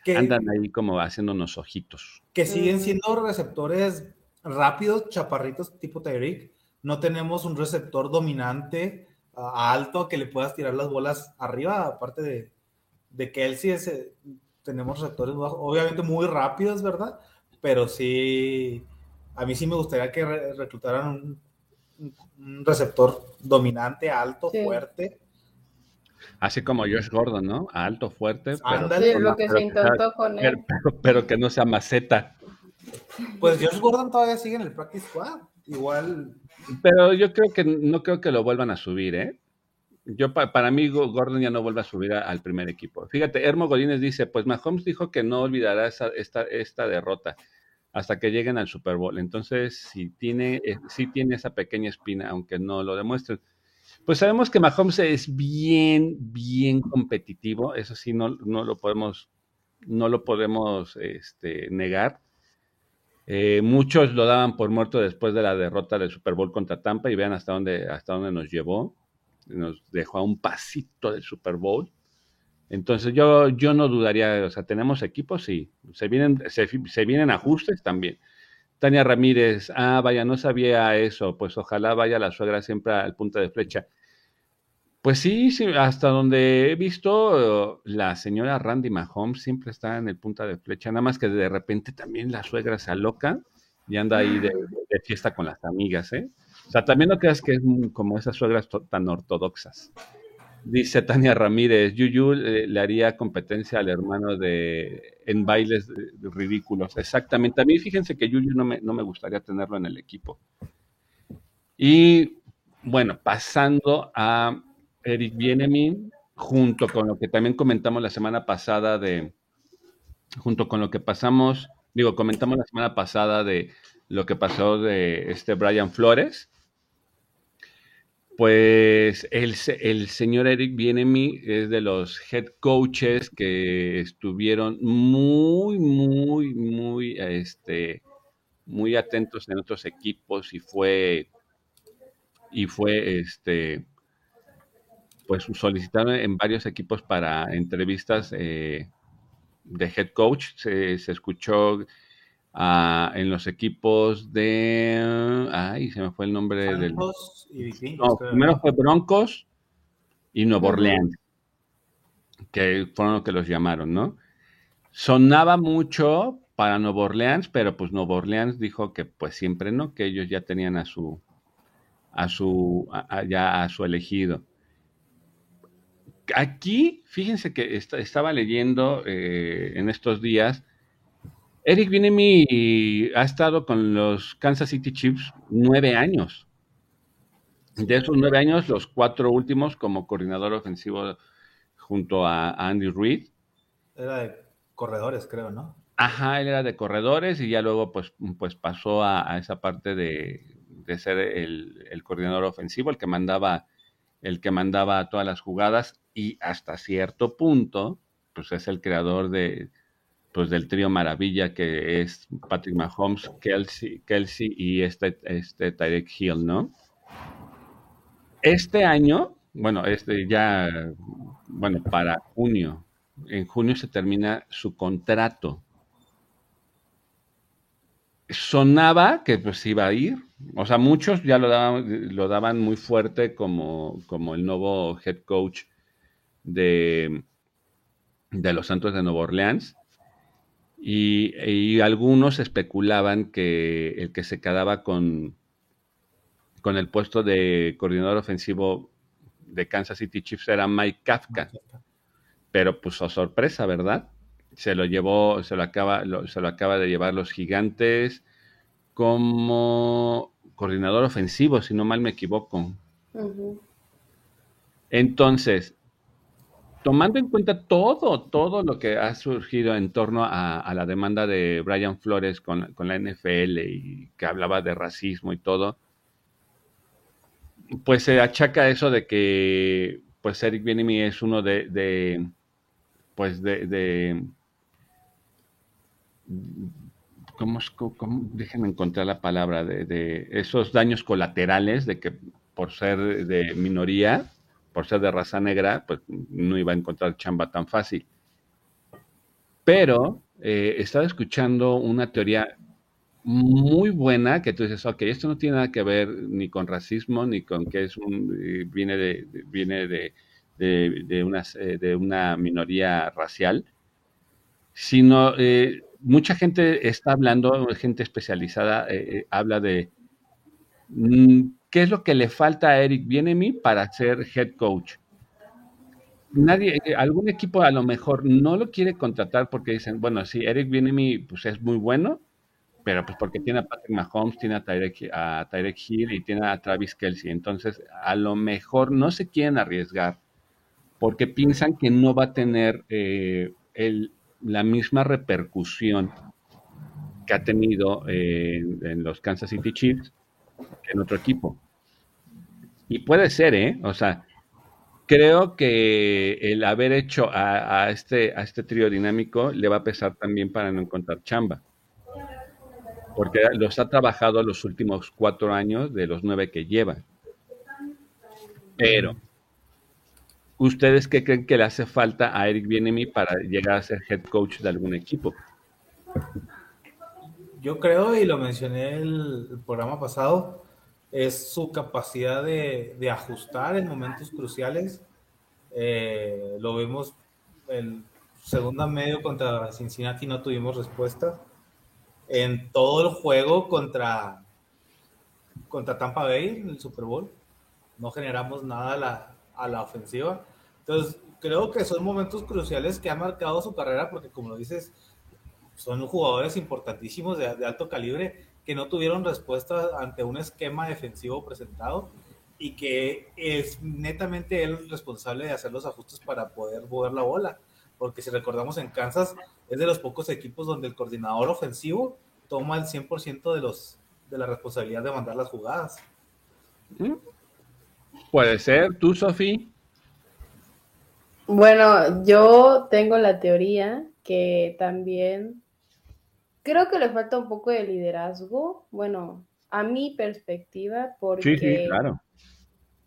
que, andan ahí como haciendo unos ojitos. Que siguen siendo receptores rápidos, chaparritos tipo Tyreek. No tenemos un receptor dominante, uh, alto, que le puedas tirar las bolas arriba, aparte de, de Kelsey es, eh, tenemos receptores obviamente muy rápidos, ¿verdad? Pero sí, a mí sí me gustaría que re reclutaran un, un, receptor dominante, alto, sí. fuerte. Así como Josh Gordon, ¿no? Alto, fuerte. Pero, sí, lo que se intentó con él. Pero, pero, que no sea maceta. Pues Josh Gordon todavía sigue en el practice squad. Igual. Pero yo creo que no creo que lo vuelvan a subir, ¿eh? Yo, para mí, Gordon ya no vuelve a subir a, al primer equipo. Fíjate, Hermo Godínez dice, pues Mahomes dijo que no olvidará esa, esta, esta derrota hasta que lleguen al Super Bowl. Entonces, si tiene, eh, sí tiene esa pequeña espina, aunque no lo demuestren. Pues sabemos que Mahomes es bien, bien competitivo. Eso sí, no, no lo podemos, no lo podemos este, negar. Eh, muchos lo daban por muerto después de la derrota del Super Bowl contra Tampa y vean hasta dónde, hasta dónde nos llevó nos dejó a un pasito del Super Bowl. Entonces yo, yo no dudaría, o sea, tenemos equipos, sí, se vienen, se, vienen ajustes también. Tania Ramírez, ah, vaya, no sabía eso, pues ojalá vaya la suegra siempre al punto de flecha. Pues sí, sí, hasta donde he visto, la señora Randy Mahomes siempre está en el punta de flecha, nada más que de repente también la suegra se aloca y anda ahí de, de fiesta con las amigas, ¿eh? O sea, también no creas que es como esas suegras tan ortodoxas. Dice Tania Ramírez, Yuyu le, haría competencia al hermano de en bailes ridículos. Exactamente. A mí fíjense que Yuyu no me, no me gustaría tenerlo en el equipo. Y bueno, pasando a Eric Bienemin, junto con lo que también comentamos la semana pasada de, junto con lo que pasamos, digo, comentamos la semana pasada de lo que pasó de este Brian Flores, pues el, el señor Eric Bienemi es de los head coaches que estuvieron muy, muy, muy, este, muy atentos en otros equipos y fue, y fue, este, pues solicitaron en varios equipos para entrevistas eh, de head coach. Se, se escuchó uh, en los equipos de. Ay, se me fue el nombre Broncos del. Y Vikingos, no, primero fue Broncos y Nuevo Orleans, que fueron los que los llamaron, ¿no? Sonaba mucho para Nuevo Orleans, pero pues Nuevo Orleans dijo que pues siempre no, que ellos ya tenían a su a su a, ya a su elegido. Aquí, fíjense que estaba leyendo eh, en estos días Eric Bienemi ha estado con los Kansas City Chiefs nueve años. De esos nueve años, los cuatro últimos como coordinador ofensivo junto a Andy Reid. Era de corredores, creo, ¿no? Ajá, él era de corredores y ya luego pues, pues pasó a, a esa parte de, de ser el, el, coordinador ofensivo, el que mandaba, el que mandaba todas las jugadas. y hasta cierto punto, pues es el creador de, pues del trío maravilla que es Patrick Mahomes, Kelsey, y este, este Tyreek Hill, ¿no? Este año, bueno, este ya, bueno, para junio, en junio se termina su contrato. Sonaba que pues iba a ir, o sea, muchos ya lo daban, lo daban muy fuerte como, como el nuevo head coach de, de los Santos de Nueva Orleans y, algunos especulaban que el que se quedaba con, con el puesto de coordinador ofensivo de Kansas City Chiefs era Mike Kafka. Pero pues a sorpresa, ¿verdad? Se lo llevó, se lo acaba, se lo acaba de llevar los gigantes como coordinador ofensivo, si no mal me equivoco. Entonces, tomando en cuenta todo, todo lo que ha surgido en torno a, la demanda de Brian Flores con, la NFL y que hablaba de racismo y todo, pues se achaca eso de que pues Eric Bienemy es uno de, pues de, ¿cómo, cómo, déjenme encontrar la palabra, de esos daños colaterales de que por ser de minoría, por ser de raza negra, pues no iba a encontrar chamba tan fácil. Pero eh, estaba escuchando una teoría muy buena que tú dices, ok, esto no tiene nada que ver ni con racismo, ni con que es un, eh, viene de, viene de, de, una, eh, de una minoría racial, sino mucha gente está hablando, gente especializada habla de mm, ¿Qué es lo que le falta a Eric Bienemi para ser head coach? Nadie, eh, algún equipo a lo mejor no lo quiere contratar porque dicen, bueno, sí, Eric Bienemi pues es muy bueno, pero pues porque tiene a Patrick Mahomes, tiene a Tyrek, Hill y tiene a Travis Kelsey. Entonces, a lo mejor no se quieren arriesgar porque piensan que no va a tener eh, la misma repercusión que ha tenido eh, en los Kansas City Chiefs en otro equipo. Y puede ser, ¿eh? O sea, creo que el haber hecho a, este, a este trío dinámico le va a pesar también para no encontrar chamba. Porque los ha trabajado los últimos cuatro años de los nueve que lleva. Pero, ¿ustedes qué creen que le hace falta a Eric Bienemi para llegar a ser head coach de algún equipo? Yo creo, y lo mencioné el programa pasado, es su capacidad de, ajustar en momentos cruciales. Eh, lo vimos en segunda medio contra Cincinnati, no tuvimos respuesta. En todo el juego contra, contra Tampa Bay en el Super Bowl, no generamos nada a la, a la ofensiva. Entonces, creo que son momentos cruciales que han marcado su carrera, porque como lo dices, son jugadores importantísimos de, de alto calibre que no tuvieron respuesta ante un esquema defensivo presentado y que es netamente él responsable de hacer los ajustes para poder mover la bola. Porque si recordamos en Kansas, es de los pocos equipos donde el coordinador ofensivo toma el 100% de, los, de la responsabilidad de mandar las jugadas. Mm. Puede ser, tú, Sofi. Bueno, yo tengo la teoría que también Creo que le falta un poco de liderazgo, bueno, a mi perspectiva, porque... Sí, claro.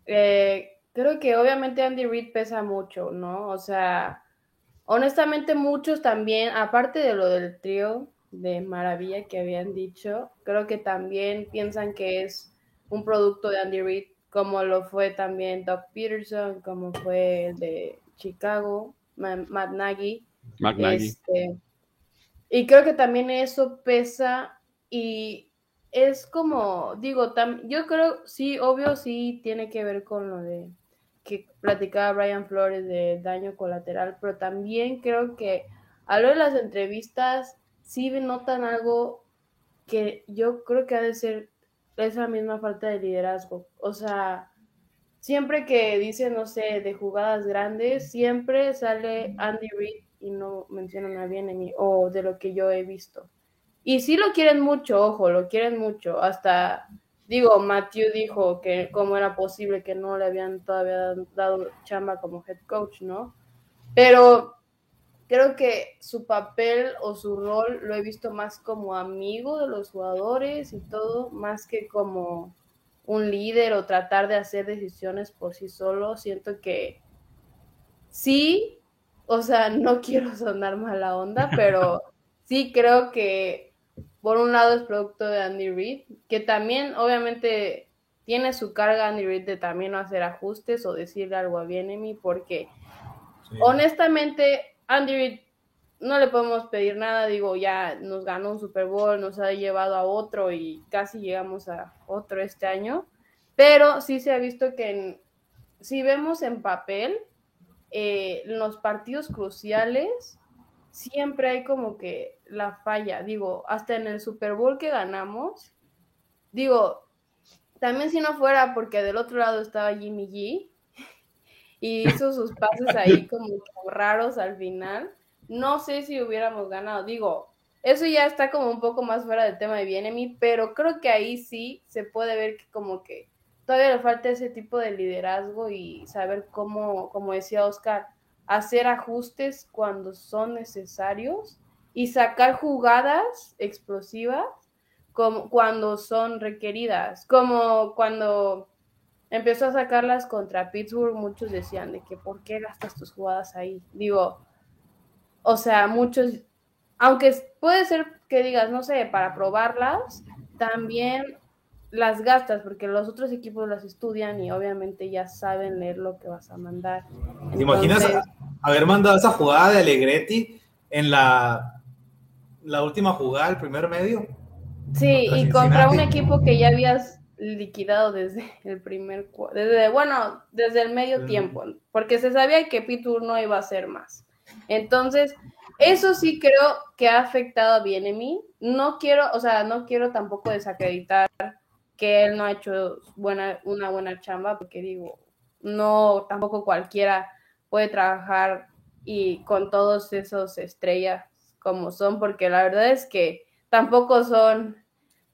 Eh, creo que obviamente Andy Reid pesa mucho, ¿no? O sea, honestamente muchos también, aparte de lo del trío de maravilla que habían dicho, creo que también piensan que es un producto de Andy Reid, como lo fue también Doug Peterson, como fue el de Chicago, Matt Nagy. Matt Nagy. Este, y creo que también eso pesa y es como, digo, yo creo, sí, obvio, sí tiene que ver con lo de que platicaba Brian Flores de daño colateral, pero también creo que a lo de las entrevistas sí notan algo que yo creo que ha de ser esa misma falta de liderazgo. O sea, siempre que dicen, no sé, de jugadas grandes, siempre sale Andy Reid y no mencionan a mí o de lo que yo he visto. Y sí lo quieren mucho, ojo, lo quieren mucho. Hasta digo, Matthew dijo que cómo era posible que no le habían todavía dado chamba como head coach, ¿no? Pero creo que su papel o su rol lo he visto más como amigo de los jugadores y todo, más que como un líder o tratar de hacer decisiones por sí solo. Siento que sí, o sea, no quiero sonar mala onda, pero sí creo que por un lado es producto de Andy Reid, que también obviamente tiene su carga Andy Reid de también no hacer ajustes o decirle algo a Bienemi, porque honestamente Andy Reid no le podemos pedir nada, digo, ya nos ganó un Super Bowl, nos ha llevado a otro y casi llegamos a otro este año, pero sí se ha visto que si vemos en papel, eh, en los partidos cruciales, siempre hay como que la falla, digo, hasta en el Super Bowl que ganamos, digo, también si no fuera porque del otro lado estaba Jimmy G y hizo sus pases ahí como raros al final, no sé si hubiéramos ganado. Digo, eso ya está como un poco más fuera del tema de Bienemi, pero creo que ahí sí se puede ver que como que todavía le falta ese tipo de liderazgo y saber cómo, como decía Oscar, hacer ajustes cuando son necesarios y sacar jugadas explosivas como cuando son requeridas, como cuando empezó a sacarlas contra Pittsburgh, muchos decían de que por qué gastas tus jugadas ahí. Digo, o sea, muchos, aunque puede ser que digas, no sé, para probarlas, también las gastas porque los otros equipos las estudian y obviamente ya saben leer lo que vas a mandar. ¿Te imaginas haber mandado esa jugada de Alegretti en la, la última jugada, el primer medio? Sí, y contra un equipo que ya habías liquidado desde el primer, desde, bueno, desde el medio tiempo, porque se sabía que Pitur no iba a ser más. Entonces, eso sí creo que ha afectado a Bienemi. No quiero, o sea, no quiero tampoco desacreditar que él no ha hecho buena, una buena chamba, porque digo, no, tampoco cualquiera puede trabajar y con todos esos estrellas como son, porque la verdad es que tampoco son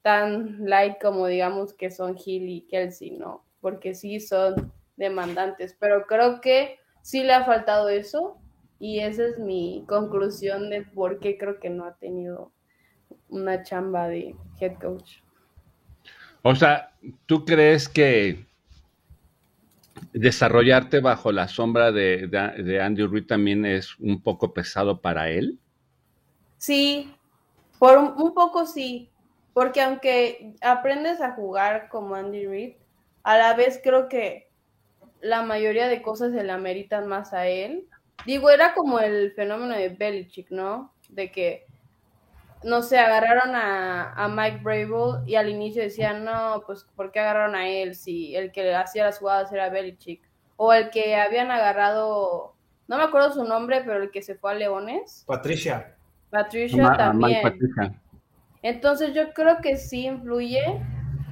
tan light como digamos que son Gil y Kelsey, ¿no? Porque sí son demandantes, pero creo que sí le ha faltado eso y esa es mi conclusión de por qué creo que no ha tenido una chamba de head coach. O sea, ¿tú crees que desarrollarte bajo la sombra de, Andy Reid también es un poco pesado para él? Sí, por un, poco sí, porque aunque aprendes a jugar como Andy Reid, a la vez creo que la mayoría de cosas se le ameritan más a él Digo, era como el fenómeno de Belichick, ¿no? De que, no sé, agarraron a, Mike Brable y al inicio decían, no, pues, ¿por qué agarraron a él si el que hacía las jugadas era Belichick? O el que habían agarrado, no me acuerdo su nombre, pero el que se fue a Leones. Patricia. Patricia también. Entonces yo creo que sí influye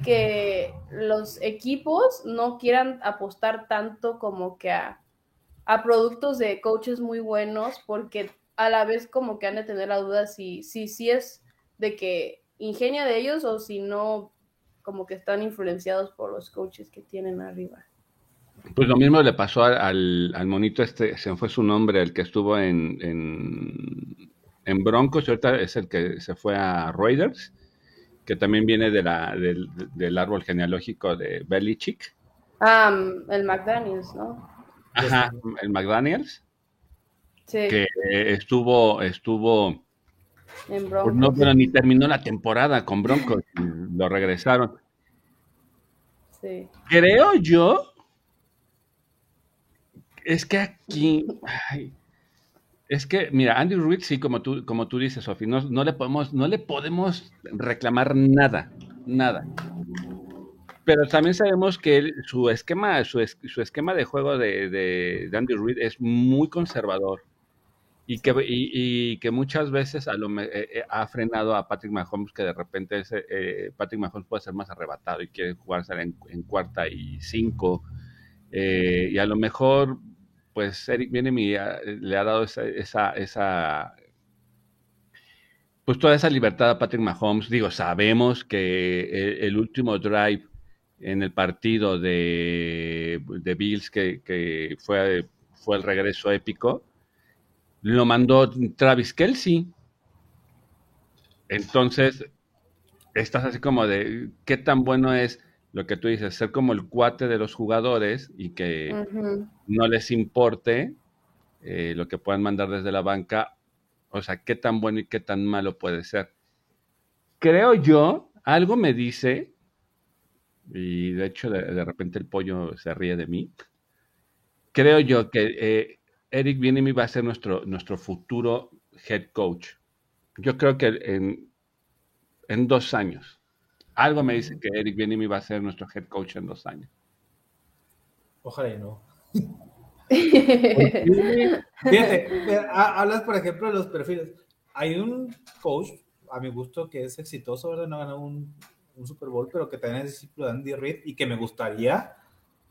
que los equipos no quieran apostar tanto como que a a productos de coaches muy buenos porque a la vez como que han de tener la duda si si, si es de que ingenia de ellos o si no como que están influenciados por los coaches que tienen arriba. Pues lo mismo le pasó al, al monito este, se fue su nombre, el que estuvo en, en, en Broncos, ahorita es el que se fue a Raiders, que también viene de la, del, del árbol genealógico de Belichick. Ah, el McDaniels, ¿no? Ajá, el McDaniels. Sí. Que estuvo, estuvo. En Broncos. No, pero ni terminó la temporada con Broncos. lo regresaron. Sí. Creo yo. Es que aquí. es que, mira, Andy Reid, sí, como tú, como tú dices, Sofi, no, no, le podemos, no le podemos reclamar nada. Nada. Pero también sabemos que su esquema, su, esquema de juego de, de, Andy Reid es muy conservador y que, y, que muchas veces a lo, eh, eh, ha frenado a Patrick Mahomes, que de repente ese, eh, Patrick Mahomes puede ser más arrebatado y quiere jugarse en, en cuarta y cinco. y a lo mejor, pues Eric viene le ha dado esa, esa, esa, pues toda esa libertad a Patrick Mahomes. Digo, sabemos que el último drive en el partido de, de Bills que, fue, fue el regreso épico, lo mandó Travis Kelsey. Entonces, estás así como de qué tan bueno es lo que tú dices, ser como el cuate de los jugadores y que no les importe eh, lo que puedan mandar desde la banca. O sea, qué tan bueno y qué tan malo puede ser. Creo yo, algo me dice, y de hecho de, repente el pollo se ríe de mí, creo yo que eh, Eric Bienemi va a ser nuestro, nuestro futuro head coach. Yo creo que en, en dos años. Algo me dice que Eric Bienemi va a ser nuestro head coach en dos años. Ojalá y no. Fíjate, hablas por ejemplo de los perfiles. Hay un coach, a mi gusto, que es exitoso, ¿verdad? No ganó un, un Super Bowl, pero que también es discípulo de Andy Reid y que me gustaría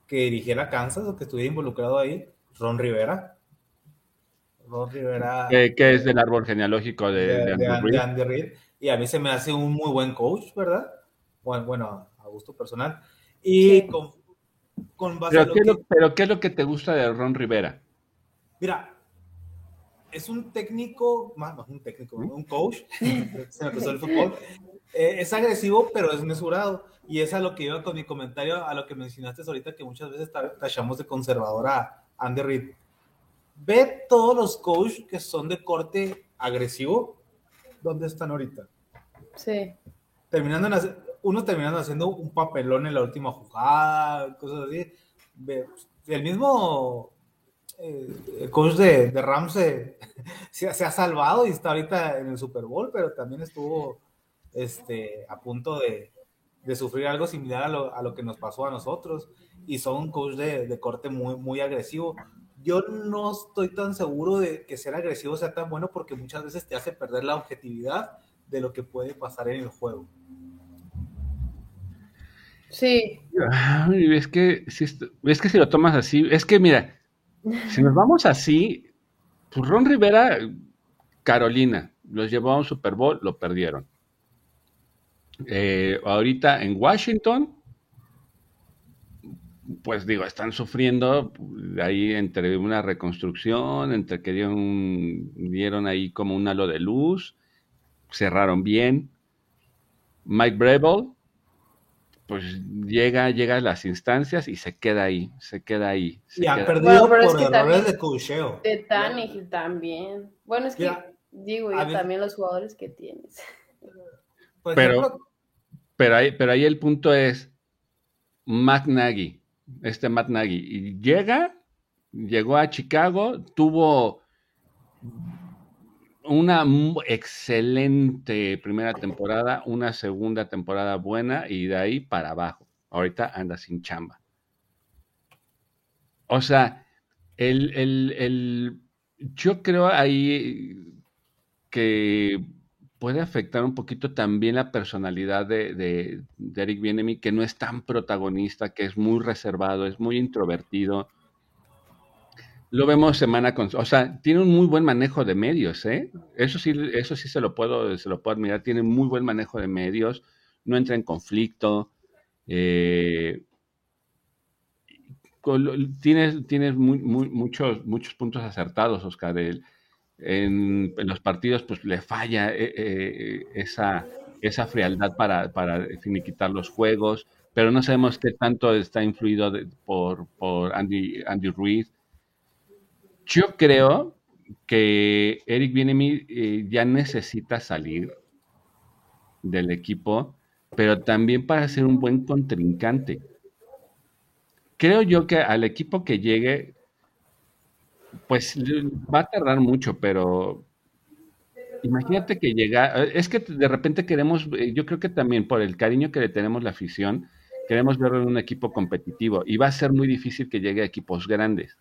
que dirigiera Kansas o que estuviera involucrado ahí, Ron Rivera. Ron Rivera. Que, es del árbol genealógico de, Andy, Reid. Y a mí se me hace un muy buen coach, ¿verdad? Bueno, bueno a gusto personal. Y con, con base pero, ¿qué que... pero ¿qué es lo que te gusta de Ron Rivera? Mira, es un técnico, más, un técnico, un coach, se me empezó el fútbol, eh, es agresivo, pero es mesurado. Y es a lo que iba con mi comentario, a lo que mencionaste ahorita, que muchas veces tachamos de conservador a Andy Reid. Ve todos los coaches que son de corte agresivo, ¿dónde están ahorita? Sí. Terminando en unos terminando haciendo un papelón en la última jugada, cosas así. El mismo eh, coach de, de Rams se, ha salvado y está ahorita en el Super Bowl, pero también estuvo este, a punto de, de sufrir algo similar a lo, a lo, que nos pasó a nosotros. Y son un coach de, de corte muy, muy agresivo yo no estoy tan seguro de que ser agresivo sea tan bueno porque muchas veces te hace perder la objetividad de lo que puede pasar en el juego. Sí. es que si, es que si lo tomas así, es que mira, si nos vamos así, pues Ron Rivera, Carolina, los llevó a un Super Bowl, lo perdieron. Eh, ahorita en Washington, pues digo, están sufriendo ahí entre una reconstrucción, entre que dieron, dieron ahí como un halo de luz, cerraron bien. Mike Breville, pues llega, llega a las instancias y se queda ahí, se queda ahí. y ha perdido por errores de cocheo. De Tannehill también. Bueno, es que digo, y también los jugadores que tienes. pero, pero, ahí, pero ahí el punto es, Matt este Matt Nagy, llega, llegó a Chicago, tuvo una excelente primera temporada, una segunda temporada buena y de ahí para abajo. Ahorita anda sin chamba. O sea, el, el, yo creo ahí que puede afectar un poquito también la personalidad de, Eric Bienemi, que no es tan protagonista, que es muy reservado, es muy introvertido. Lo vemos semana con, o sea, tiene un muy buen manejo de medios, ¿eh? Eso sí, eso sí se lo puedo, se lo puedo admirar. Tiene muy buen manejo de medios, no entra en conflicto. Eh, tienes, tienes muchos, muchos puntos acertados, Oscar. El, en, los partidos pues le falla eh, eh, esa, esa frialdad para, para finiquitar los juegos, pero no sabemos qué tanto está influido por, por Andy, Andy Ruiz. Yo creo que Eric Bienemi eh, ya necesita salir del equipo, pero también para ser un buen contrincante. Creo yo que al equipo que llegue pues va a tardar mucho, pero imagínate que llega, es que de repente queremos, eh, yo creo que también por el cariño que le tenemos la afición, queremos verlo en un equipo competitivo y va a ser muy difícil que llegue a equipos grandes.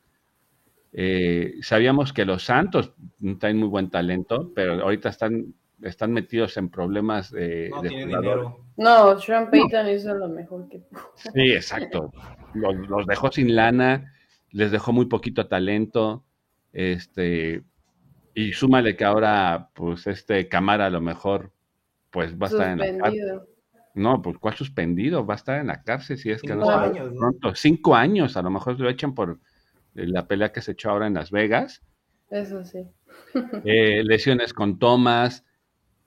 Eh, sabíamos que los Santos tienen muy buen talento, pero ahorita están, están metidos en problemas de, no, de No, Sean Payton hizo lo mejor que Sí, exacto. Los, los dejó sin lana les dejó muy poquito talento, este, y súmale que ahora, pues, este Camara a lo mejor, pues, va a estar en la No, pues ¿cuál suspendido? Va a estar en la cárcel si es que Cinco no años, ¿no? pronto. Cinco años, a lo mejor lo echan por la pelea que se echó ahora en Las Vegas. Eso sí. Eh, lesiones con Thomas.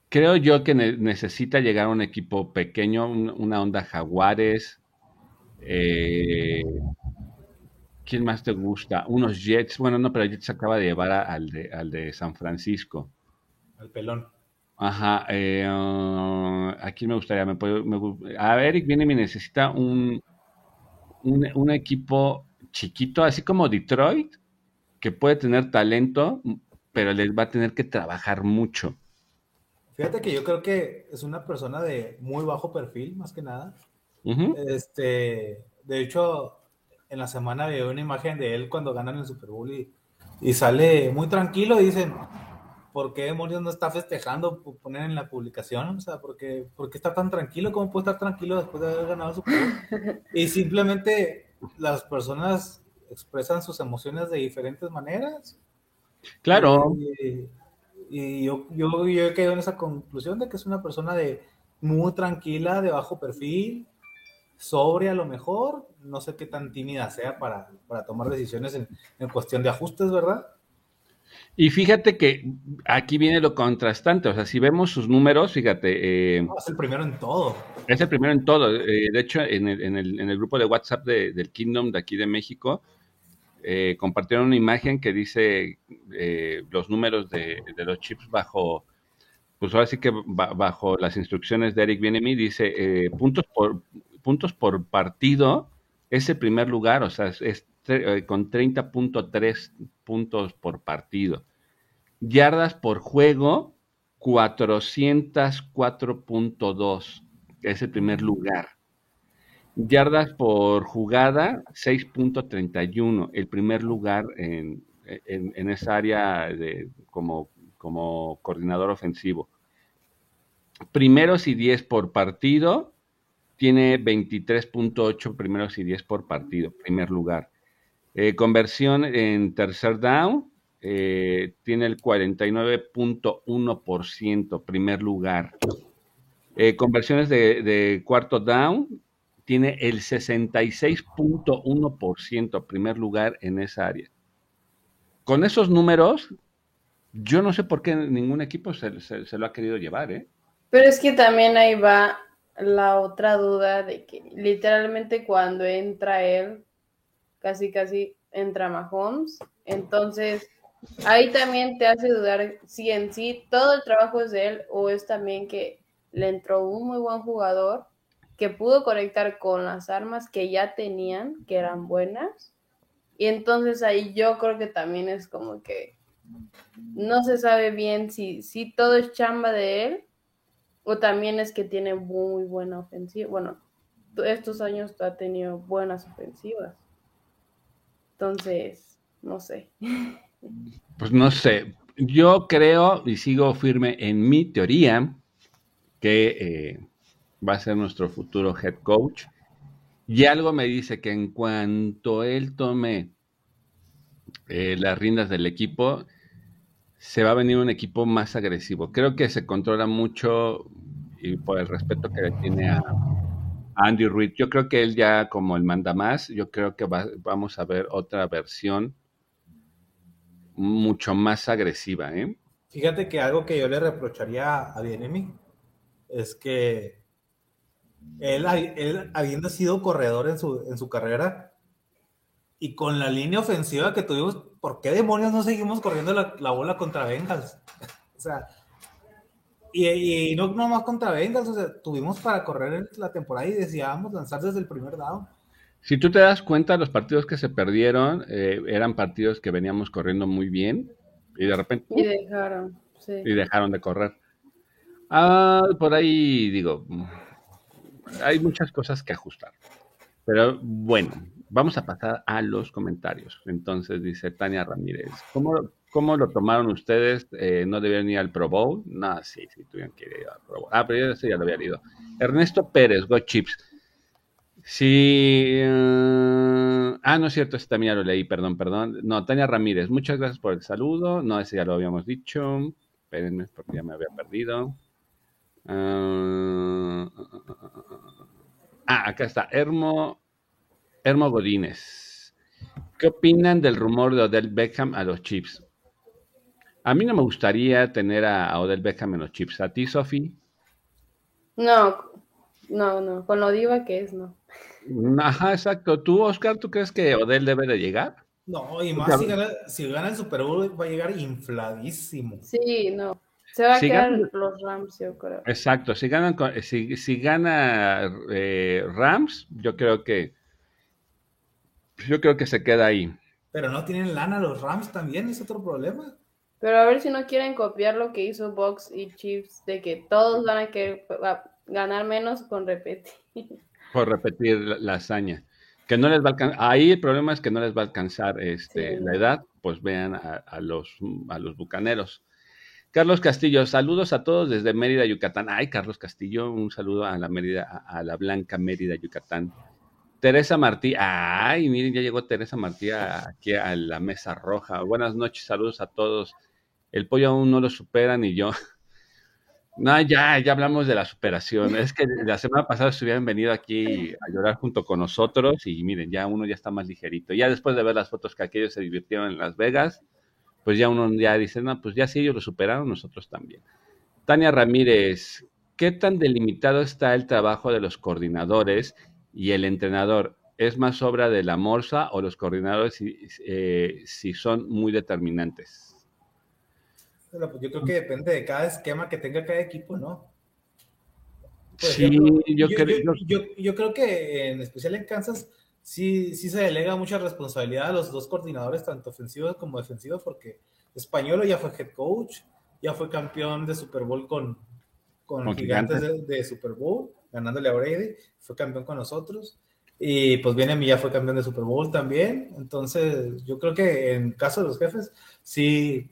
Creo yo que ne- necesita llegar a un equipo pequeño, un- una onda Jaguares. Eh, ¿Quién más te gusta? Unos Jets. Bueno, no, pero Jets acaba de llevar a- al, de, al de San Francisco. El pelón. Ajá. eh, ¿A quién me gustaría? Me me gu- a Eric viene y necesita un, un, un equipo chiquito, así como Detroit, que puede tener talento, pero les va a tener que trabajar mucho. Fíjate que yo creo que es una persona de muy bajo perfil, más que nada. Este, de hecho, en la semana vi una imagen de él cuando ganan el Super Bowl y, y sale muy tranquilo y dicen, ¿por qué demonios no está festejando? Poner en la publicación, o sea, ¿por qué, por qué está tan tranquilo? ¿Cómo puede estar tranquilo después de haber ganado el Super Bowl? Y simplemente las personas expresan sus emociones de diferentes maneras. Claro, Y, y yo, yo, yo he quedado en esa conclusión de que es una persona de muy tranquila, de bajo perfil, sobria a lo mejor, no sé qué tan tímida sea para, para tomar decisiones en, en cuestión de ajustes, ¿verdad? y fíjate que aquí viene lo contrastante, o sea, si vemos sus números, fíjate, eh, No, es el primero en todo. es el primero en todo. eh, de hecho, en el, en el- en el grupo de WhatsApp de- del Kingdom de aquí de México, eh, compartieron una imagen que dice eh, los números de, de los chips bajo, pues ahora sí que ba- bajo las instrucciones de Eric Bienemi, dice eh, puntos por puntos por partido es el primer lugar, o sea, es, eh, con 30.3 puntos por partido. Yardas por juego, 404.2 es el primer lugar. Yardas por jugada, 6.31, el primer lugar en, en- en esa área de, como, como coordinador ofensivo. Primeros y 10 por partido, tiene 23.8 primeros y 10 por partido, primer lugar. Eh, conversión en tercer down, eh, tiene el 49.1%, primer lugar. Eh, conversiones de, cuarto down, tiene el 66.1%, primer lugar en esa área. Con esos números, yo no sé por qué ningún equipo se, se- se lo ha querido llevar, ¿eh? Pero es que también ahí va la otra duda de que literalmente cuando entra él, casi casi entra Mahomes. Entonces, ahí también te hace dudar si en sí todo el trabajo es de él o es también que le entró un muy buen jugador que pudo conectar con las armas que ya tenían, que eran buenas. Y entonces ahí yo creo que también es como que no se sabe bien si, si todo es chamba de él o también es que tiene muy buena ofensiva. Bueno, estos años ha tenido buenas ofensivas. Entonces, no sé. Pues no sé, yo creo y sigo firme en mi teoría que eh, va a ser nuestro futuro head coach. Y algo me dice que en cuanto él tome eh, las riendas del equipo, se va a venir un equipo más agresivo. Creo que se controla mucho y por el respeto que le tiene a, Andy Reid. Yo creo que él ya como el manda más, yo creo que va- vamos a ver otra versión mucho más agresiva, ¿eh? Fíjate que algo que yo le reprocharía a Bienemi es que él, él habiendo sido corredor en su, en su carrera y con la línea ofensiva que tuvimos, ¿por qué demonios no seguimos corriendo la, la bola contra Bengals? o sea, y, y no nomás contra Bengals, o sea, tuvimos para correr la temporada y deseábamos lanzar desde el primer down. Si tú te das cuenta, los partidos que se perdieron eh, eran partidos que veníamos corriendo muy bien y de repente Y dejaron, sí. y dejaron de correr. Ah, por ahí digo, hay muchas cosas que ajustar. Pero bueno, vamos a pasar a los comentarios. Entonces dice Tania Ramírez, ¿cómo, cómo lo tomaron ustedes? Eh, ¿No debieron ir al Pro Bowl? No, sí, sí, tuvieron que ir al Pro Bowl. Ah, pero yo ya lo había leído. Ernesto Pérez, Go Chips. Sí. eh, ah, no es cierto, ese también ya lo leí, perdón, perdón. No, Tania Ramírez, muchas gracias por el saludo. No, ese ya lo habíamos dicho. Espérenme, porque ya me había perdido. ah, ah, acá está. Hermo, Hermo Godínez. ¿Qué opinan del rumor de Odell Beckham a los Chips? A mí no me gustaría tener a, Odell Beckham en los Chips. ¿A ti, Sofi? No, no, no. Con lo diva que es, no. Ajá, exacto. ¿Tú, Oscar, tú crees que Odell debe de llegar? No, y más si gana, si gana, el Super Bowl va a llegar infladísimo. Sí, no. Se va a quedar los Rams, yo creo. Exacto, si ganan si, si gana eh, Rams, yo creo que yo creo que se queda ahí. Pero no tienen lana los Rams también, es otro problema. Pero a ver si no quieren copiar lo que hizo Box y Chiefs, de que todos van a querer ganar menos con repetir. Por repetir la hazaña que no les va a alcanzar, ahí el problema es que no les va a alcanzar este, la edad, pues vean a, los, a los bucaneros. Carlos Castillo, saludos a todos desde Mérida, Yucatán. Ay, Carlos Castillo, un saludo a la Mérida, a, la blanca Mérida, Yucatán. Teresa Martí, ay, miren, ya llegó Teresa Martí aquí a la mesa roja. Buenas noches, saludos a todos. El pollo aún no lo supera ni yo. No, ya, ya hablamos de la superación. Es que la semana pasada estuvieron venido aquí a llorar junto con nosotros y miren, ya uno ya está más ligerito. Ya después de ver las fotos que aquellos se divirtieron en Las Vegas, pues ya uno ya dice, no, pues ya si ellos lo superaron, nosotros también. Tania Ramírez, ¿qué tan delimitado está el trabajo de los coordinadores y el entrenador? ¿Es más obra de la morsa o los coordinadores si, eh, si son muy determinantes? Pues yo creo que depende de cada esquema que tenga cada equipo, ¿no? sí, yo, creo, yo, creo que en especial en Kansas sí, sí se delega mucha responsabilidad a los dos coordinadores, tanto ofensivos como defensivos, porque Españolo ya fue head coach, ya fue campeón de Super Bowl con, con, gigantes, de, Super Bowl, ganándole a Brady, fue campeón con nosotros. Y pues viene ya fue campeón de Super Bowl también. Entonces, yo creo que en caso de los jefes, sí,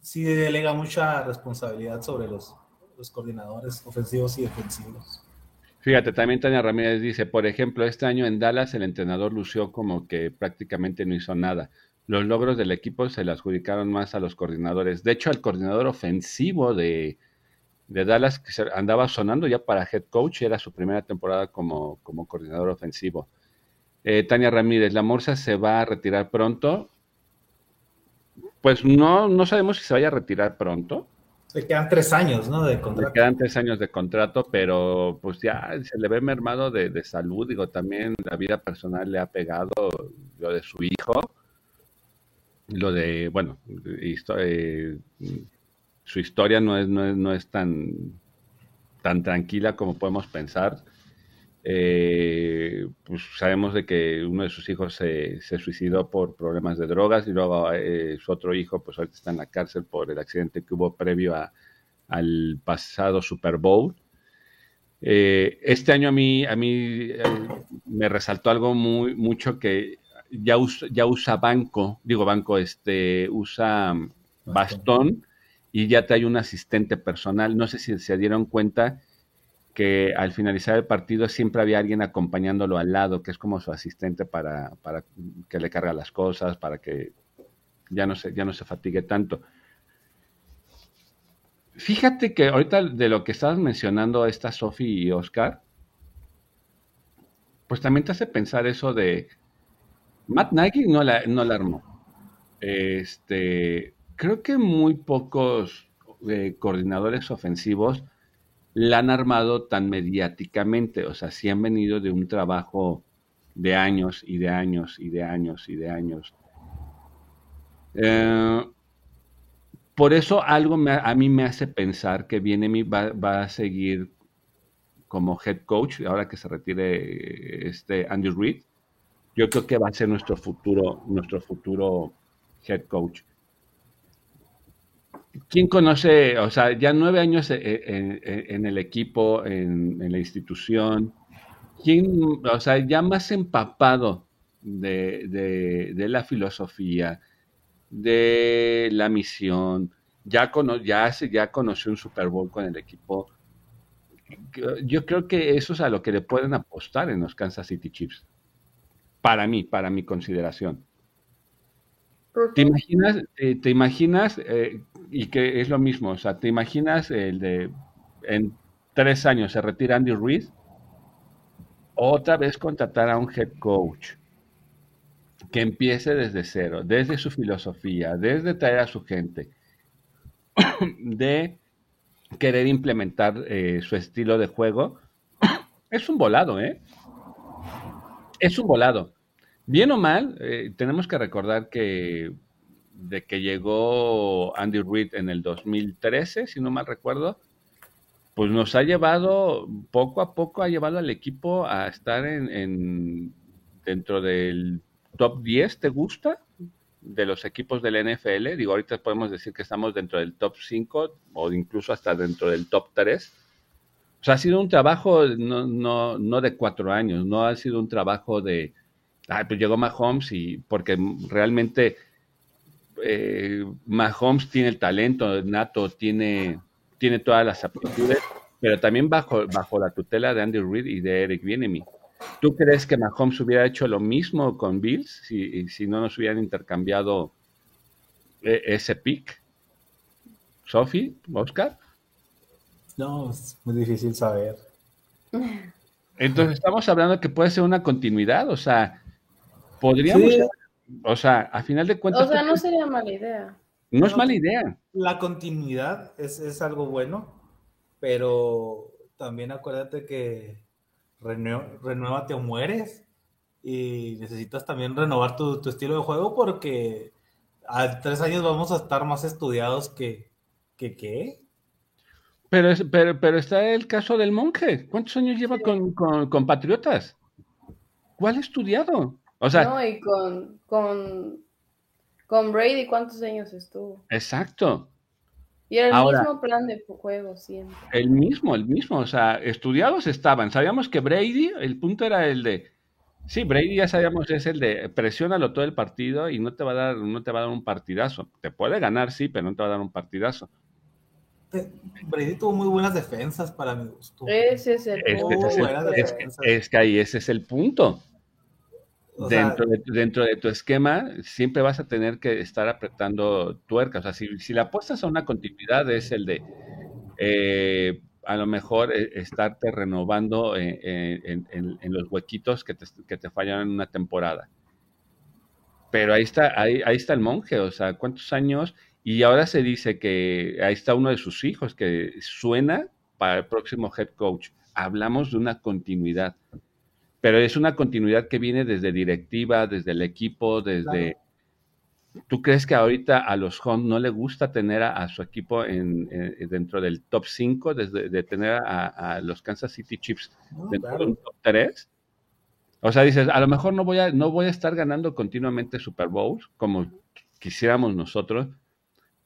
sí delega mucha responsabilidad sobre los, los coordinadores ofensivos y defensivos. Fíjate, también Tania Ramírez dice, por ejemplo, este año en Dallas el entrenador lució como que prácticamente no hizo nada. Los logros del equipo se le adjudicaron más a los coordinadores. De hecho, el coordinador ofensivo de, de Dallas que andaba sonando ya para head coach, era su primera temporada como, como coordinador ofensivo. Eh, Tania Ramírez, la Morsa se va a retirar pronto. Pues no, no sabemos si se vaya a retirar pronto. Le quedan tres años, ¿no? De contrato. Le quedan tres años de contrato, pero pues ya se le ve mermado de, salud. Digo, también la vida personal le ha pegado lo de su hijo, lo de, bueno, eh, su historia no es, no es, no es tan, tan tranquila como podemos pensar. Eh, pues sabemos de que uno de sus hijos se, suicidó por problemas de drogas y luego eh, su otro hijo pues ahorita está en la cárcel por el accidente que hubo previo al pasado Super Bowl. Eh, este año a mí, a mí me resaltó algo muy mucho que ya usa, ya usa banco, digo banco, este, usa bastón y ya hay un asistente personal. No sé si se dieron cuenta que al finalizar el partido siempre había alguien acompañándolo al lado, que es como su asistente para, para que le carga las cosas, para que ya no se, ya no se fatigue tanto. Fíjate que ahorita de lo que estabas mencionando esta Sofi y Oscar, pues también te hace pensar eso de Matt Nagy no la, no la armó. Este, creo que muy pocos eh, coordinadores ofensivos la han armado tan mediáticamente, o sea, sí han venido de un trabajo de años y de años y de años y de años. Eh, por eso algo a mí me hace pensar que viene va, va a seguir como head coach, ahora que se retire este Andy Reid. Yo creo que va a ser nuestro futuro, nuestro futuro head coach. ¿Quién conoce, o sea, ya nueve años e, e, en, el equipo, en, la institución, ¿quién, o sea, ya más empapado de, la filosofía, de la misión, ya, ya, ya conoció un Super Bowl con el equipo? Yo creo que eso es a lo que le pueden apostar en los Kansas City Chiefs. Para mí, para mi consideración. ¿Te imaginas, eh, te imaginas eh, y que es lo mismo, o sea, te imaginas el de en tres años se retira Andy Reid, otra vez contratar a un head coach que empiece desde cero, desde su filosofía, desde traer a su gente, de querer implementar eh, su estilo de juego, es un volado, ¿eh? Es un volado. Bien o mal, eh, tenemos que recordar que de que llegó Andy Reid en el 2013, si no mal recuerdo, pues nos ha llevado, poco a poco ha llevado al equipo a estar en, dentro del top 10, ¿te gusta? De los equipos del NFL. Digo, ahorita podemos decir que estamos dentro del top 5 o incluso hasta dentro del top 3. O sea, ha sido un trabajo no, no, no de cuatro años, no ha sido un trabajo de, ah, pues llegó Mahomes y porque realmente eh, Mahomes tiene el talento nato, tiene, tiene todas las aptitudes, pero también bajo, bajo la tutela de Andy Reid y de Eric Bienemy. ¿Tú crees que Mahomes hubiera hecho lo mismo con Bills si, si no nos hubieran intercambiado eh, ese pick? Sophie, Oscar. No, es muy difícil saber. Entonces estamos hablando que puede ser una continuidad, o sea, podríamos, o sea, a final de cuentas. O sea, no sería mala idea. No, es mala idea. La continuidad es, algo bueno, pero también acuérdate que renuévate o mueres y necesitas también renovar tu, estilo de juego porque a tres años vamos a estar más estudiados que, que qué. Pero, pero, pero está el caso del monje. ¿Cuántos años lleva con, con, Patriotas? ¿Cuál estudiado? O sea, no, y con, con, con Brady, ¿cuántos años estuvo? Exacto. Y era el mismo plan de juego siempre. El mismo, el mismo. O sea, estudiados estaban. Sabíamos que Brady, el punto era el de. Sí, Brady ya sabíamos es el de presiónalo todo el partido y no te va a dar, no te va a dar un partidazo. Te puede ganar, sí, pero no te va a dar un partidazo. Brady tuvo muy buenas defensas para mi gusto. Ese es el punto. Es, que ahí ese es el punto. Dentro de, dentro de, tu esquema, siempre vas a tener que estar apretando tuercas. O sea, si, la apuestas a una continuidad, es el de eh, a lo mejor eh, estarte renovando eh, en, los huequitos que te, que te fallan en una temporada. Pero ahí está, ahí, ahí está el monje, o sea, ¿cuántos años? Y ahora se dice que ahí está uno de sus hijos que suena para el próximo head coach. Hablamos de una continuidad, pero es una continuidad que viene desde directiva, desde el equipo, desde... ¿Tú crees que ahorita a los Hunt no le gusta tener a, su equipo en, dentro del top 5, desde de tener a, los Kansas City Chiefs dentro del top 3? O sea, dices, a lo mejor no voy a, no voy a estar ganando continuamente Super Bowls como quisiéramos nosotros,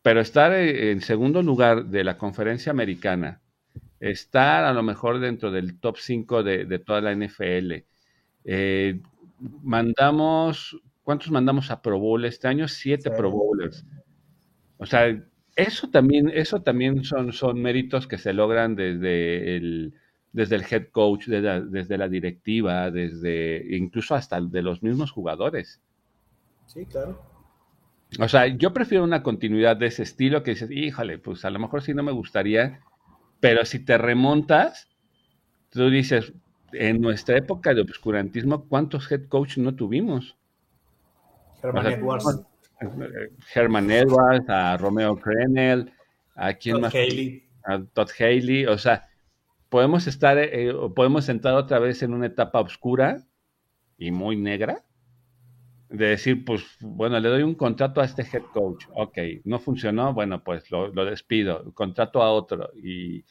pero estar en segundo lugar de la conferencia americana, estar a lo mejor dentro del top 5 de, toda la NFL, eh, mandamos, ¿cuántos mandamos a Pro Bowl este año? Siete Pro Bowlers. O sea, eso también, eso también son, son méritos que se logran desde el, desde el head coach, desde la directiva, desde incluso hasta de los mismos jugadores. Sí, claro. O sea, yo prefiero una continuidad de ese estilo que dices, híjole, pues a lo mejor sí no me gustaría, pero si te remontas, tú dices, en nuestra época de obscurantismo, ¿cuántos head coach no tuvimos? Herman Edwards. Herman Edwards, a Romeo Crenel, a quién Todd más? Haley. A Todd Haley. O sea, podemos estar, eh, podemos entrar otra vez en una etapa oscura y muy negra de decir, pues, bueno, le doy un contrato a este head coach, ok, no funcionó, bueno, pues lo, despido, contrato a otro y,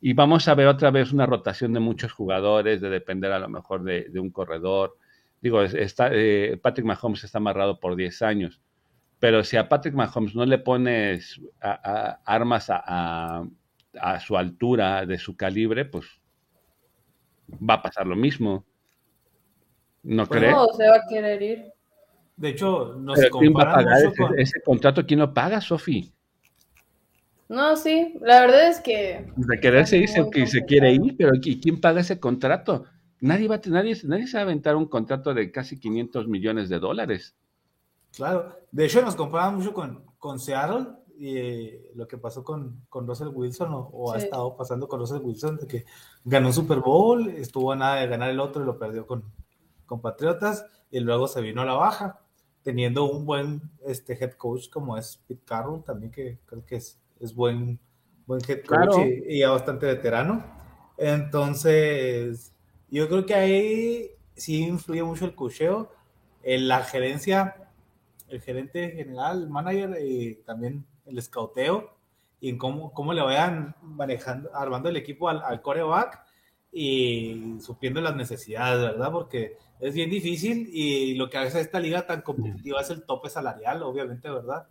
vamos a ver otra vez una rotación de muchos jugadores, de depender a lo mejor de, un corredor. Digo, está, eh, Patrick Mahomes está amarrado por 10 años, pero si a Patrick Mahomes no le pones armas a, a su altura, de su calibre, pues va a pasar lo mismo. ¿No pues crees? No, se va a querer ir. De hecho, nos comparan ese, contrato? ¿Quién lo paga, Sofi? No, sí, la verdad es que... De querer se dice que se quiere ir, pero ¿quién paga ese contrato? Nadie va a, nadie, nadie se va a aventar un contrato de casi 500 millones de dólares. Claro, de hecho nos comparan mucho con, con Seattle eh, lo que pasó con, con Russell Wilson o, ha estado pasando con Russell Wilson, de que ganó un Super Bowl, estuvo a nada de ganar el otro y lo perdió con, con Patriotas y luego se vino a la baja, teniendo un buen este, head coach como es Pete Carroll, también que creo que es, es buen, buen head coach y, ya bastante veterano. Entonces, yo creo que ahí sí influye mucho el cocheo, en la gerencia el gerente general, el manager, y también el escauteo y en cómo, cómo le vayan manejando, armando el equipo al, al coreback y supiendo las necesidades, ¿verdad? Porque es bien difícil y lo que hace esta liga tan competitiva es el tope salarial, obviamente, ¿verdad?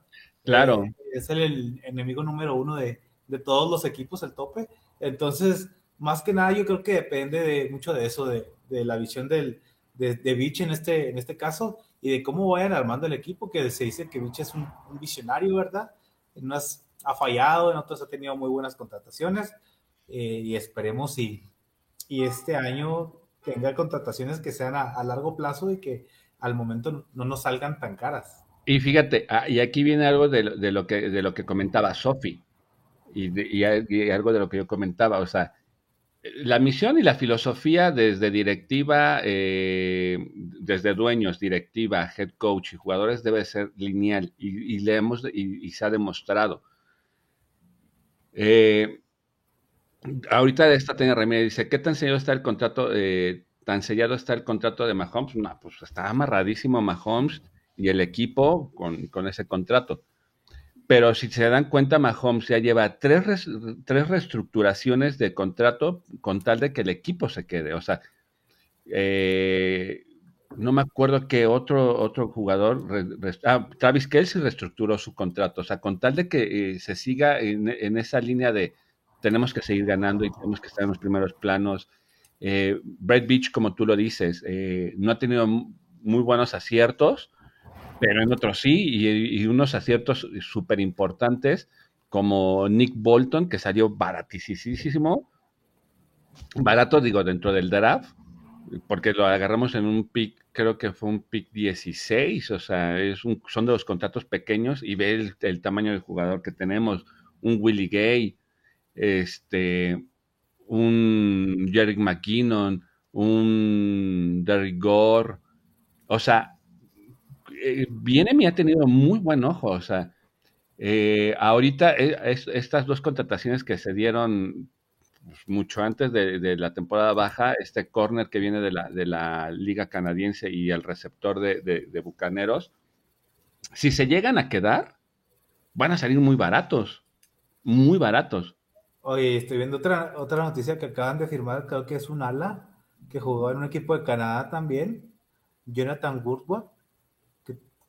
Claro. Eh, es el, enemigo número uno de, de, todos los equipos, el tope. Entonces, más que nada, yo creo que depende de, mucho de eso, de, de la visión de, de Beach en este, en este caso y de cómo vayan armando el equipo, que se dice que Beach es un, visionario, ¿verdad? En unas ha fallado, en otros ha tenido muy buenas contrataciones eh, y esperemos y, y este año tenga contrataciones que sean a, largo plazo y que al momento no nos salgan tan caras. Y fíjate, ah, y aquí viene algo de, lo, que, de lo que comentaba Sofi y, y, algo de lo que yo comentaba, o sea, la misión y la filosofía desde directiva, eh, desde dueños, directiva, head coach y jugadores debe ser lineal y, y, se ha demostrado. Eh, ahorita esta tiene remedio, dice, ¿qué tan sellado está el contrato? Eh, tan sellado está el contrato de Mahomes. No, pues está amarradísimo Mahomes y el equipo con, con ese contrato. Pero si se dan cuenta, Mahomes ya lleva tres, tres reestructuraciones de contrato con tal de que el equipo se quede. O sea, eh, no me acuerdo qué otro, otro jugador, ah, Travis Kelsey reestructuró su contrato. O sea, con tal de que eh, se siga en, esa línea de tenemos que seguir ganando y tenemos que estar en los primeros planos. Eh, Brett Beach, como tú lo dices, eh, no ha tenido muy buenos aciertos pero en otros sí, y, unos aciertos súper importantes, como Nick Bolton, que salió baratísimo, barato digo dentro del draft, porque lo agarramos en un pick, creo que fue un pick 16, o sea, es un, son de los contratos pequeños y ve el, tamaño del jugador que tenemos, un Willie Gay, este, un Jerry McKinnon, un Derrick Gore, o sea, eh, viene me ha tenido muy buen ojo, o sea, eh, ahorita eh, estas dos contrataciones que se dieron pues, mucho antes de, la temporada baja, este corner que viene de la, de la liga canadiense y el receptor de, Bucaneros, si se llegan a quedar, van a salir muy baratos, muy baratos. Oye, estoy viendo otra, otra noticia que acaban de firmar, creo que es un ala que jugó en un equipo de Canadá también, Jonathan Woodward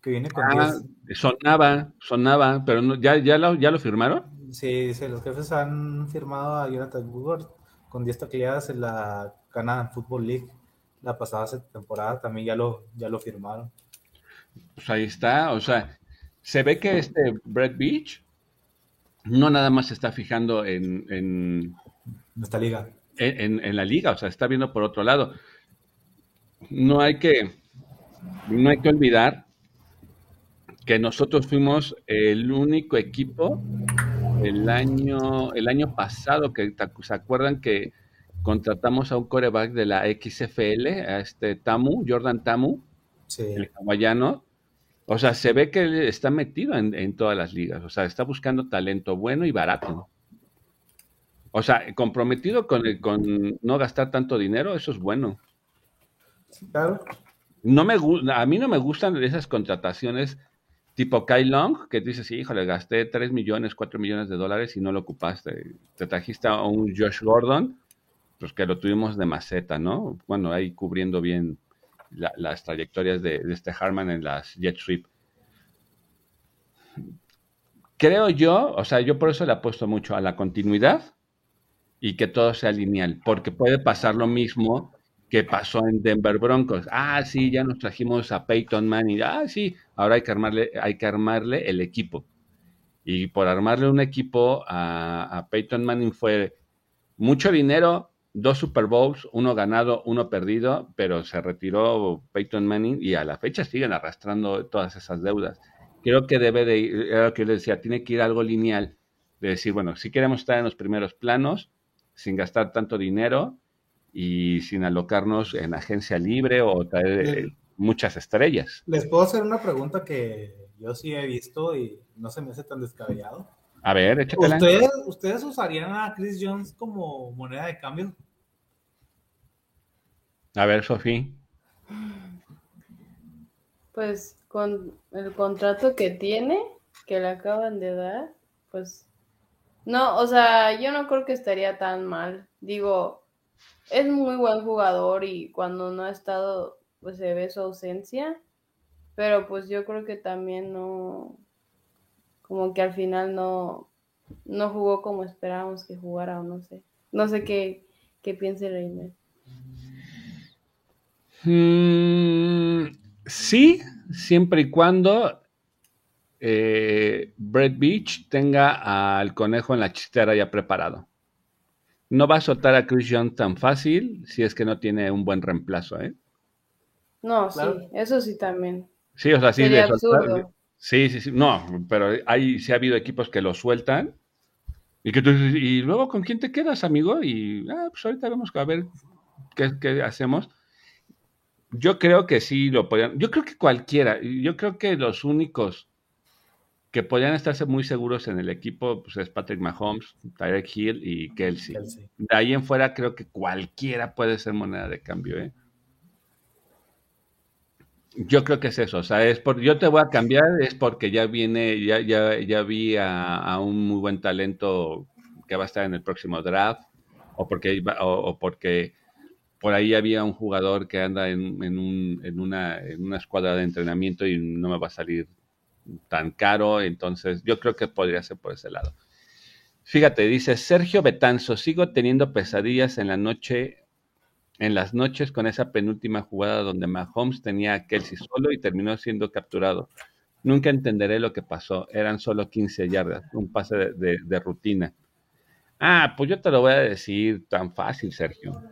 que viene con ah, Sonaba, sonaba, pero no, ¿ya, ya, lo, ¿ya lo firmaron? Sí, sí, los jefes han firmado a Jonathan Woodward con 10 tacleadas en la Canadian Football League la pasada temporada, también ya lo, ya lo firmaron. Pues ahí está, o sea, se ve que este Brett Beach no nada más se está fijando en, en esta liga. En, en, la liga, o sea, está viendo por otro lado. No hay que, no hay que olvidar que nosotros fuimos el único equipo el año, el año pasado, que se acuerdan que contratamos a un coreback de la XFL, a este Tamu, Jordan Tamu, el hawaiano. O sea, se ve que él está metido en, todas las ligas, o sea, está buscando talento bueno y barato. O sea, comprometido con, con no gastar tanto dinero, eso es bueno. Claro. No me, a mí no me gustan esas contrataciones tipo Kai Long, que dices, híjole, gasté 3 millones, 4 millones de dólares y no lo ocupaste. Te trajiste a un Josh Gordon, pues que lo tuvimos de maceta, ¿no? Bueno, ahí cubriendo bien las trayectorias de, este Harman en las Jet Sweep. Creo yo, o sea, yo por eso le apuesto mucho a la continuidad y que todo sea lineal, porque puede pasar lo mismo que pasó en Denver Broncos. Ah, sí, ya nos trajimos a Peyton Manning. Ah, sí, ahora hay que armarle, hay que armarle el equipo. Y por armarle un equipo a, Peyton Manning fue mucho dinero, dos Super Bowls, uno ganado, uno perdido, pero se retiró Peyton Manning y a la fecha siguen arrastrando todas esas deudas. creo que debe de ir, era lo que yo le decía, tiene que ir algo lineal, de decir, bueno, si queremos estar en los primeros planos, sin gastar tanto dinero y sin alocarnos en agencia libre o traer eh, muchas estrellas. Les puedo hacer una pregunta que yo sí he visto y no se me hace tan descabellado. A ver, échatela. ¿Ustedes, ¿Ustedes usarían a Chris Jones como moneda de cambio? A ver, Sofía. Pues con el contrato que tiene, que le acaban de dar, pues no, o sea, yo no creo que estaría tan mal. Digo, es muy buen jugador y cuando no ha estado, pues se ve su ausencia, pero pues yo creo que también no, como que al final no, no jugó como esperábamos que jugara o no sé. No sé qué, qué piense Reiner. Mm, sí, siempre y cuando eh, Brett Beach tenga al conejo en la chistera ya preparado. No va a soltar a Chris Young tan fácil si es que no tiene un buen reemplazo, ¿eh? No, sí, eso sí también. Sí, o sea, sí de Sí, sí, sí. No, pero hay, sí ha habido equipos que lo sueltan. Y que tú y luego con quién te quedas, amigo? Y ah, pues ahorita vemos a ver qué, qué hacemos. Yo creo que sí lo podían. Yo creo que cualquiera. Yo creo que los únicos que podían estarse muy seguros en el equipo pues, es Patrick Mahomes, Tyreek Hill y Kelsey. De ahí en fuera creo que cualquiera puede ser moneda de cambio. ¿eh? Yo creo que es eso, o sea, es por, yo te voy a cambiar, es porque ya viene, ya, ya, ya vi a, un muy buen talento que va a estar en el próximo draft, o porque, o porque por ahí había un jugador que anda en, un, en, una, en una escuadra de entrenamiento y no me va a salir tan caro, entonces yo creo que podría ser por ese lado. Fíjate, dice Sergio Betanzo, sigo teniendo pesadillas en la noche, en las noches con esa penúltima jugada donde Mahomes tenía a Kelsey solo y terminó siendo capturado. Nunca entenderé lo que pasó, eran solo 15 yardas, un pase de, de rutina. Ah, pues yo te lo voy a decir tan fácil, Sergio.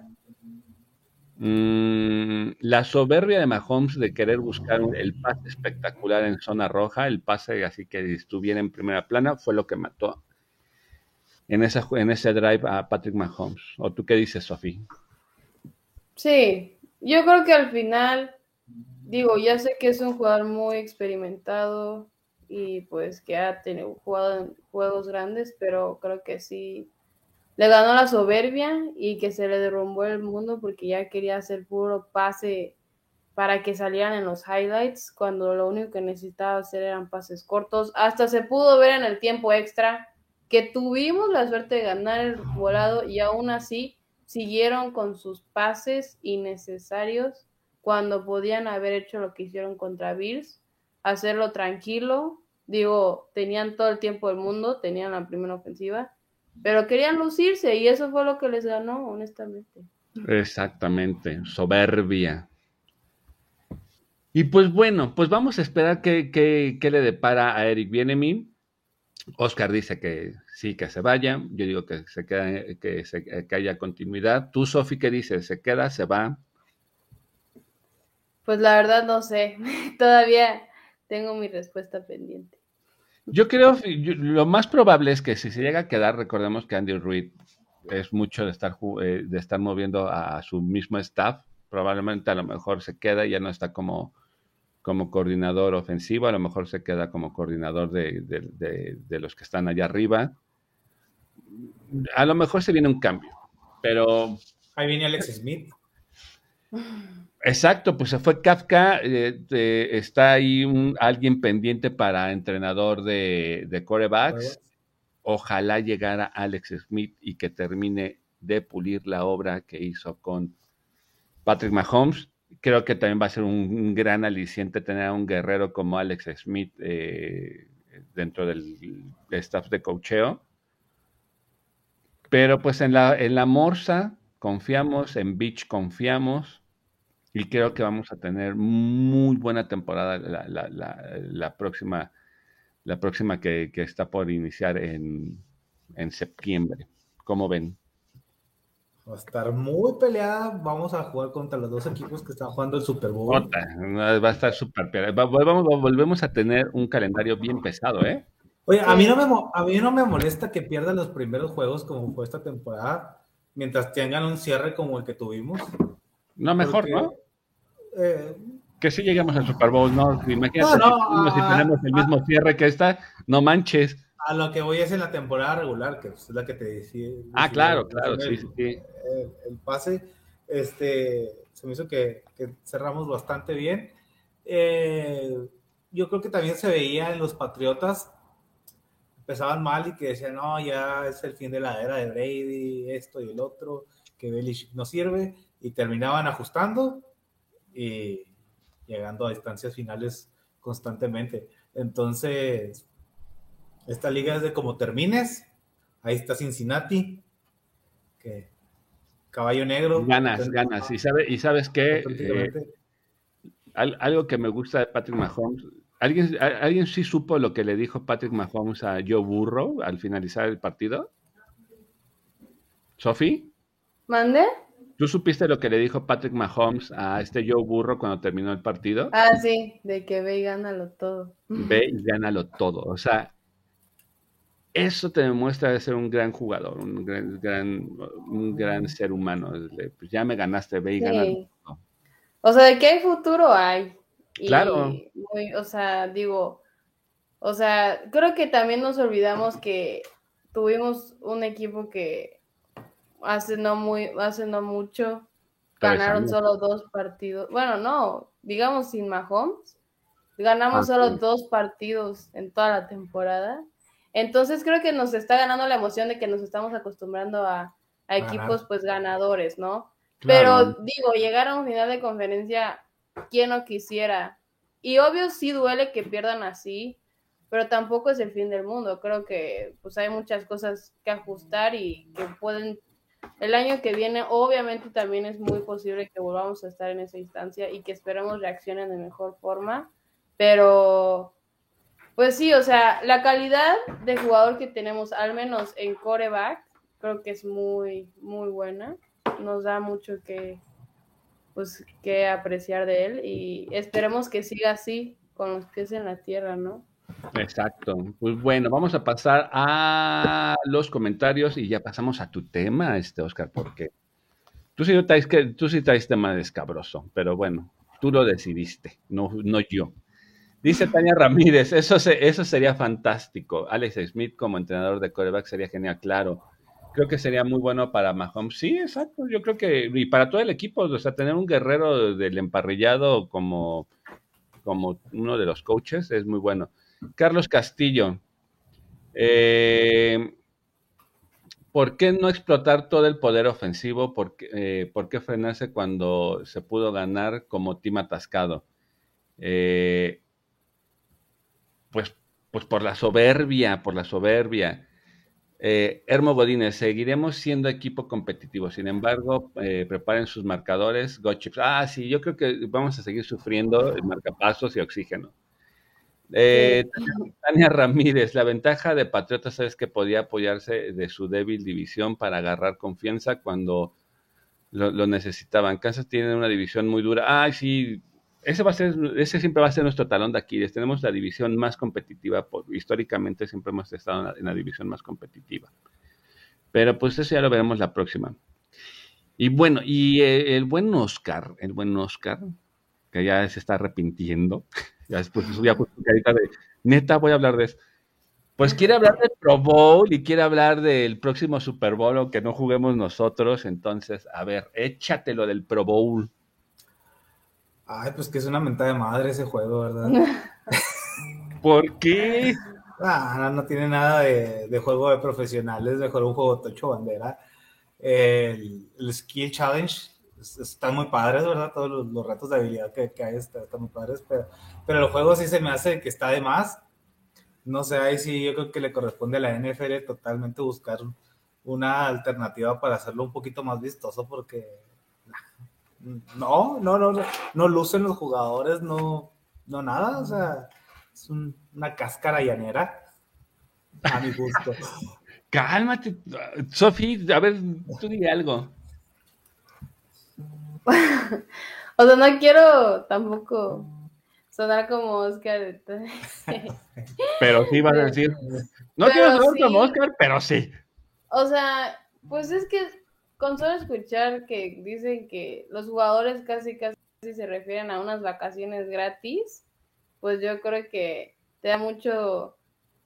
Mm, la soberbia de Mahomes de querer buscar el pase espectacular en zona roja, el pase así que estuviera en primera plana, fue lo que mató en, esa, en ese drive a Patrick Mahomes. ¿O tú qué dices, Sofía? Sí, yo creo que al final, digo, ya sé que es un jugador muy experimentado y pues que ha tenido, jugado en juegos grandes, pero creo que sí le ganó la soberbia y que se le derrumbó el mundo porque ya quería hacer puro pase para que salieran en los highlights cuando lo único que necesitaba hacer eran pases cortos. Hasta se pudo ver en el tiempo extra que tuvimos la suerte de ganar el volado y aún así siguieron con sus pases innecesarios cuando podían haber hecho lo que hicieron contra Bills, hacerlo tranquilo. Digo, tenían todo el tiempo del mundo, tenían la primera ofensiva pero querían lucirse y eso fue lo que les ganó, honestamente. Exactamente, soberbia. Y pues bueno, pues vamos a esperar qué, le depara a Eric Bienemin. Oscar dice que sí, que se vaya. Yo digo que se queda, que, se, que haya continuidad. Tú, Sofi, ¿qué dices? ¿Se queda? ¿Se va? Pues la verdad no sé. Todavía tengo mi respuesta pendiente. Yo creo, lo más probable es que si se llega a quedar, recordemos que Andy Reid es mucho de estar, eh, de estar moviendo a su mismo staff. Probablemente a lo mejor se queda y ya no está como, como coordinador ofensivo, a lo mejor se queda como coordinador de, de, los que están allá arriba. A lo mejor se viene un cambio, pero... Ahí viene Alex Smith. Exacto, pues se fue Kafka, eh, está ahí un, alguien pendiente para entrenador de, de corebacks. Ojalá llegara Alex Smith y que termine de pulir la obra que hizo con Patrick Mahomes. Creo que también va a ser un, gran aliciente tener a un guerrero como Alex Smith eh, dentro del staff de cocheo. Pero pues en la, en la Morsa confiamos, en Beach confiamos y creo que vamos a tener muy buena temporada la, próxima, la próxima que, está por iniciar en, septiembre. ¿Cómo ven? Va a estar muy peleada. Vamos a jugar contra los dos equipos que están jugando el Super Bowl. va a estar súper peleada. Volvemos a tener un calendario bien pesado, ¿eh? Oye, a mí, no me, a mí no me molesta que pierdan los primeros juegos como fue esta temporada, mientras tengan un cierre como el que tuvimos. No, mejor, ¿no? Eh, que si llegamos al Super Bowl, ¿no? Imagínate si, tenemos el mismo cierre que esta, no manches. A lo que voy es en la temporada regular, que es la que te decía. Ah, claro, claro, sí, sí, sí. El, pase, este, se me hizo que, cerramos bastante bien. Eh, yo creo que también se veía en los Patriotas, empezaban mal y que decían, no, ya es el fin de la era de Brady, esto y el otro, que Belichick no sirve, y terminaban ajustando y llegando a distancias finales constantemente. Entonces, esta liga es de como termines. Ahí está Cincinnati, que caballo negro. Ganas, ganas. Y, sabe, y sabes qué, eh, algo que me gusta de Patrick Mahomes, ¿alguien, ¿alguien sí supo lo que le dijo Patrick Mahomes a Joe Burrow al finalizar el partido? ¿Sophie? ¿Mande? ¿Tú supiste lo que le dijo Patrick Mahomes a este Joe Burro cuando terminó el partido? Ah, sí, de que ve y gánalo todo. Ve y gánalo todo. O sea, eso te demuestra de ser un gran jugador, un gran, un gran ser humano. Pues ya me ganaste, ve y gánalo todo. O sea, de que hay futuro hay. claro. o sea, digo, o sea, creo que también nos olvidamos que tuvimos un equipo que hace no muy, hace no mucho, ganaron solo dos partidos. Bueno, no, digamos sin Mahomes, ganamos ah, solo dos partidos en toda la temporada. Entonces creo que nos está ganando la emoción de que nos estamos acostumbrando a, equipos pues ganadores, ¿no? Pero digo, llegar a un final de conferencia, ¿quién no quisiera? Y obvio sí duele que pierdan así, pero tampoco es el fin del mundo. Creo que pues hay muchas cosas que ajustar y que pueden el año que viene, obviamente, también es muy posible que volvamos a estar en esa instancia y que esperemos reaccionen de mejor forma. Pero, pues sí, o sea, la calidad de jugador que tenemos, al menos en coreback, creo que es muy, muy buena. Nos da mucho que, pues, que apreciar de él y esperemos que siga así, con los pies en la tierra, ¿no? Exacto. Pues bueno, vamos a pasar a los comentarios y ya pasamos a tu tema, este Oscar, porque tú sí traes, que, tú sí traes tema descabroso, pero bueno, tú lo decidiste, no, no yo. Dice Tania Ramírez, eso, eso sería fantástico. Alex Smith como entrenador de coreback sería genial, claro. Creo que sería muy bueno para Mahomes. Sí, exacto. Yo creo que, y para todo el equipo, o sea, tener un guerrero del emparrillado como, como uno de los coaches es muy bueno. Carlos Castillo. Eh, ¿Por qué no explotar todo el poder ofensivo? ¿Por qué, eh, frenarse cuando se pudo ganar como team atascado? Eh, pues, pues por la soberbia, por la soberbia. Hermo Godínez, seguiremos siendo equipo competitivo. Sin embargo, preparen sus marcadores. Go Ah, sí, yo creo que vamos a seguir sufriendo marcapasos y oxígeno. Eh, Tania Ramírez, la ventaja de Patriotas es que podía apoyarse de su débil división para agarrar confianza cuando lo, necesitaban. Kansas tiene una división muy dura. Ay, sí, ese va a ser, ese siempre va a ser nuestro talón de Aquiles. Tenemos la división más competitiva, históricamente siempre hemos estado en la, división más competitiva. Pero pues eso ya lo veremos la próxima. Y bueno, y eh, el buen Oscar, el buen Oscar, que ya se está arrepintiendo. Ya después ya carita de, neta, voy a hablar de eso. Pues quiere hablar del Pro Bowl y quiere hablar del próximo Super Bowl, aunque no juguemos nosotros. Entonces, a ver, échatelo del Pro Bowl. Ay, pues que es una mentada de madre ese juego, ¿verdad? ¿Por qué? Ah, no, tiene nada de, juego de profesionales, mejor un juego tocho bandera. El, el Skill Challenge están muy padres, ¿verdad? Todos los, retos de habilidad que, hay están, muy padres, pero, pero el juego sí se me hace que está de más. No sé, ahí sí yo creo que le corresponde a la NFL totalmente buscar una alternativa para hacerlo un poquito más vistoso porque no, no, no, no, lucen los jugadores, no, no nada, o sea, es una cáscara llanera a mi gusto. Cálmate, Sofi, a ver, tú di algo. o sea, no quiero tampoco sonar como Oscar. pero sí vas a decir, no quiero sonar como Oscar, pero sí. O sea, pues es que con solo escuchar que dicen que los jugadores casi casi se refieren a unas vacaciones gratis, pues yo creo que te da mucho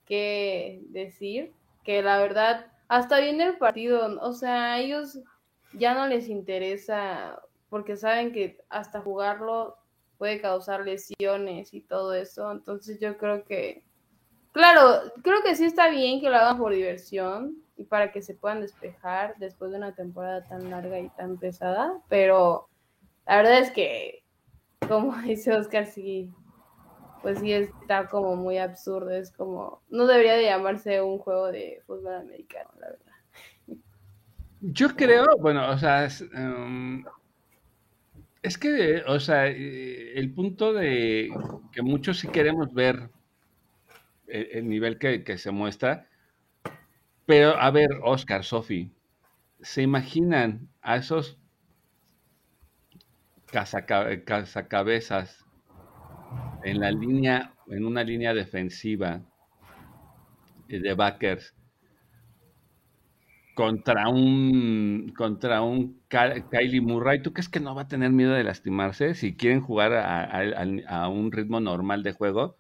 que decir, que la verdad, hasta viene el partido, o sea, a ellos ya no les interesa porque saben que hasta jugarlo puede causar lesiones y todo eso, entonces yo creo que, claro, creo que sí está bien que lo hagan por diversión y para que se puedan despejar después de una temporada tan larga y tan pesada, pero la verdad es que, como dice Oscar, sí, pues sí está como muy absurdo, es como, no debería de llamarse un juego de fútbol americano, la verdad. Yo creo, bueno, o sea, es, em, que, o sea, eh, el punto de que muchos sí queremos ver el, nivel que, se muestra, pero a ver, Oscar, Sofi, ¿se imaginan a esos cazacabezas en la línea, en una línea defensiva de backers contra un contra un Kylie Murray, ¿tú crees que no va a tener miedo de lastimarse si quieren jugar a, un ritmo normal de juego?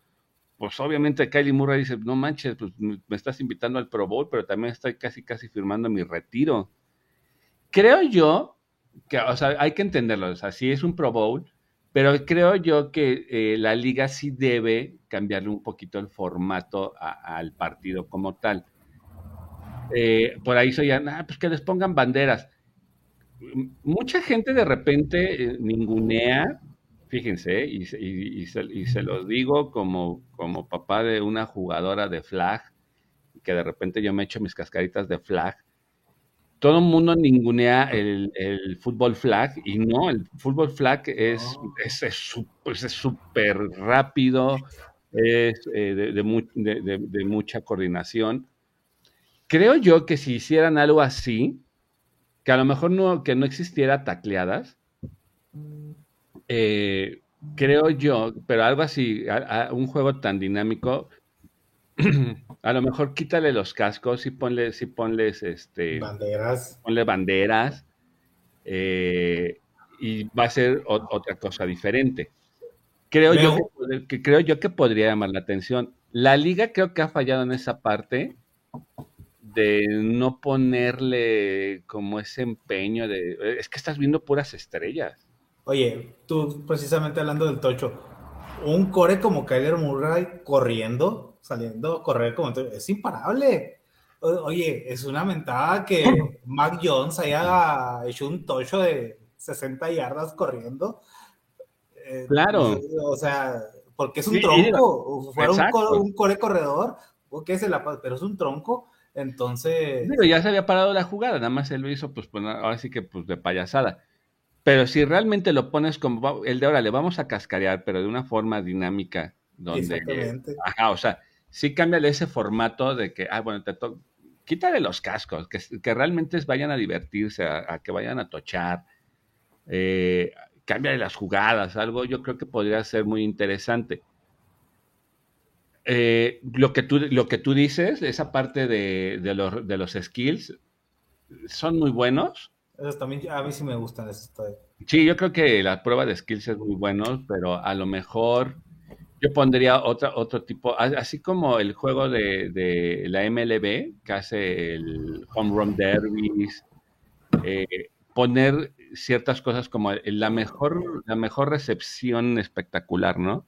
Pues obviamente Kylie Murray dice, no manches, pues me estás invitando al Pro Bowl, pero también estoy casi casi firmando mi retiro. Creo yo que, o sea, hay que entenderlo, o sea, si es un Pro Bowl, pero creo yo que eh, la liga sí debe cambiarle un poquito el formato al partido como tal. Eh, por ahí se ah, pues que les pongan banderas. Mucha gente de repente eh, ningunea, fíjense, y, y, se, y, se, los digo como, como papá de una jugadora de flag, que de repente yo me echo mis cascaritas de flag todo el mundo ningunea el, el, fútbol flag y no, el fútbol flag es pues es súper rápido, es eh, de, mucha coordinación. Creo yo que si hicieran algo así, que a lo mejor no, que no existiera tacleadas, eh, creo yo, pero algo así, un juego tan dinámico, a lo mejor quítale los cascos y ponle, si ponles este banderas. Ponle banderas. Eh, y va a ser otra cosa diferente. Creo yo que, creo yo que podría llamar la atención. La liga creo que ha fallado en esa parte de no ponerle como ese empeño de es que estás viendo puras estrellas. Oye, tú precisamente hablando del tocho, un core como Kyler Murray corriendo saliendo a correr como es imparable. oye, es una mentada que Mac Jones haya hecho un tocho de 60 yardas corriendo. Eh, claro. O sea, porque es un tronco. Fuera un, core, corredor, okay, se la, pero es un tronco. Entonces. Pero ya se había parado la jugada, nada más él lo hizo, pues, pues ahora sí que pues de payasada. Pero si realmente lo pones como el de ahora, le vamos a cascarear, pero de una forma dinámica, donde. Exactamente. Ajá, o sea, sí cámbiale ese formato de que, ah, bueno, te quítale los cascos, que, que realmente vayan a divertirse, a, que vayan a tochar, eh, cámbiale las jugadas, algo yo creo que podría ser muy interesante. Eh, lo, que tú, lo que tú dices, esa parte de, de, los, de los skills, son muy buenos. También, a mí sí me gustan esos. Sí, yo creo que la prueba de skills es muy bueno, pero a lo mejor yo pondría otra, otro tipo, así como el juego de, la MLB, que hace el Home Run Derbies, eh, poner ciertas cosas como la mejor, la mejor recepción espectacular, ¿no?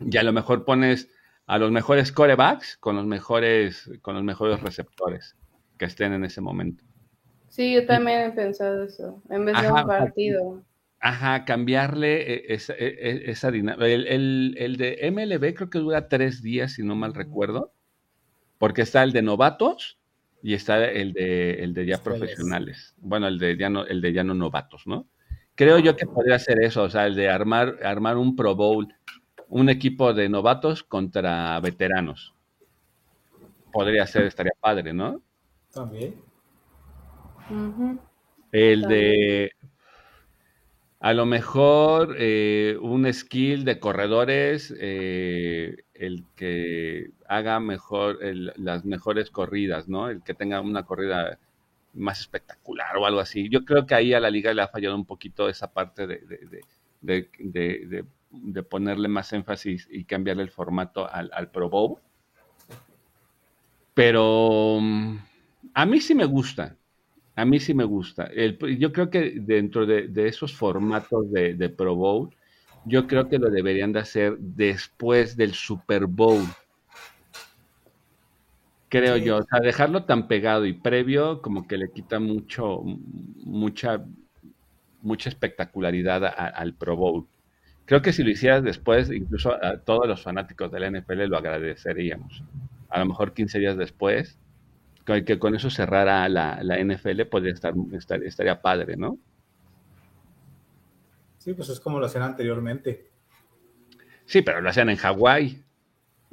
Y a lo mejor pones a los mejores corebacks con los mejores, con los mejores receptores que estén en ese momento. Sí, yo también he pensado eso, en vez de un partido. Ajá, cambiarle e, esa, e, e, esa dinámica. El, de MLB creo que dura tres días, si no mal recuerdo, porque está el de novatos y está el de, el de ya profesionales. Bueno, el de ya no, el de ya no novatos, ¿no? Creo yo que podría ser eso, o sea, el de armar, armar un Pro Bowl, un equipo de novatos contra veteranos. Podría ser, estaría padre, ¿no? También. El de a lo mejor eh, un skill de corredores, eh, el que haga mejor las mejores corridas, ¿no? El que tenga una corrida más espectacular o algo así. Yo creo que ahí a la liga le ha fallado un poquito esa parte de, de, ponerle más énfasis y cambiarle el formato al, al Pro Bowl. Pero mm, a mí sí me gusta. A mí sí me gusta. yo creo que dentro de, esos formatos de, Pro Bowl, yo creo que lo deberían de hacer después del Super Bowl. Creo yo. O sea, dejarlo tan pegado y previo como que le quita mucho, mucha, mucha espectacularidad al Pro Bowl. Creo que si lo hicieras después, incluso a todos los fanáticos de la NFL lo agradeceríamos. A lo mejor 15 días después, que con eso cerrara la, la NFL podría estar, estaría padre, ¿no? Sí, pues es como lo hacían anteriormente. Sí, pero lo hacían en Hawái.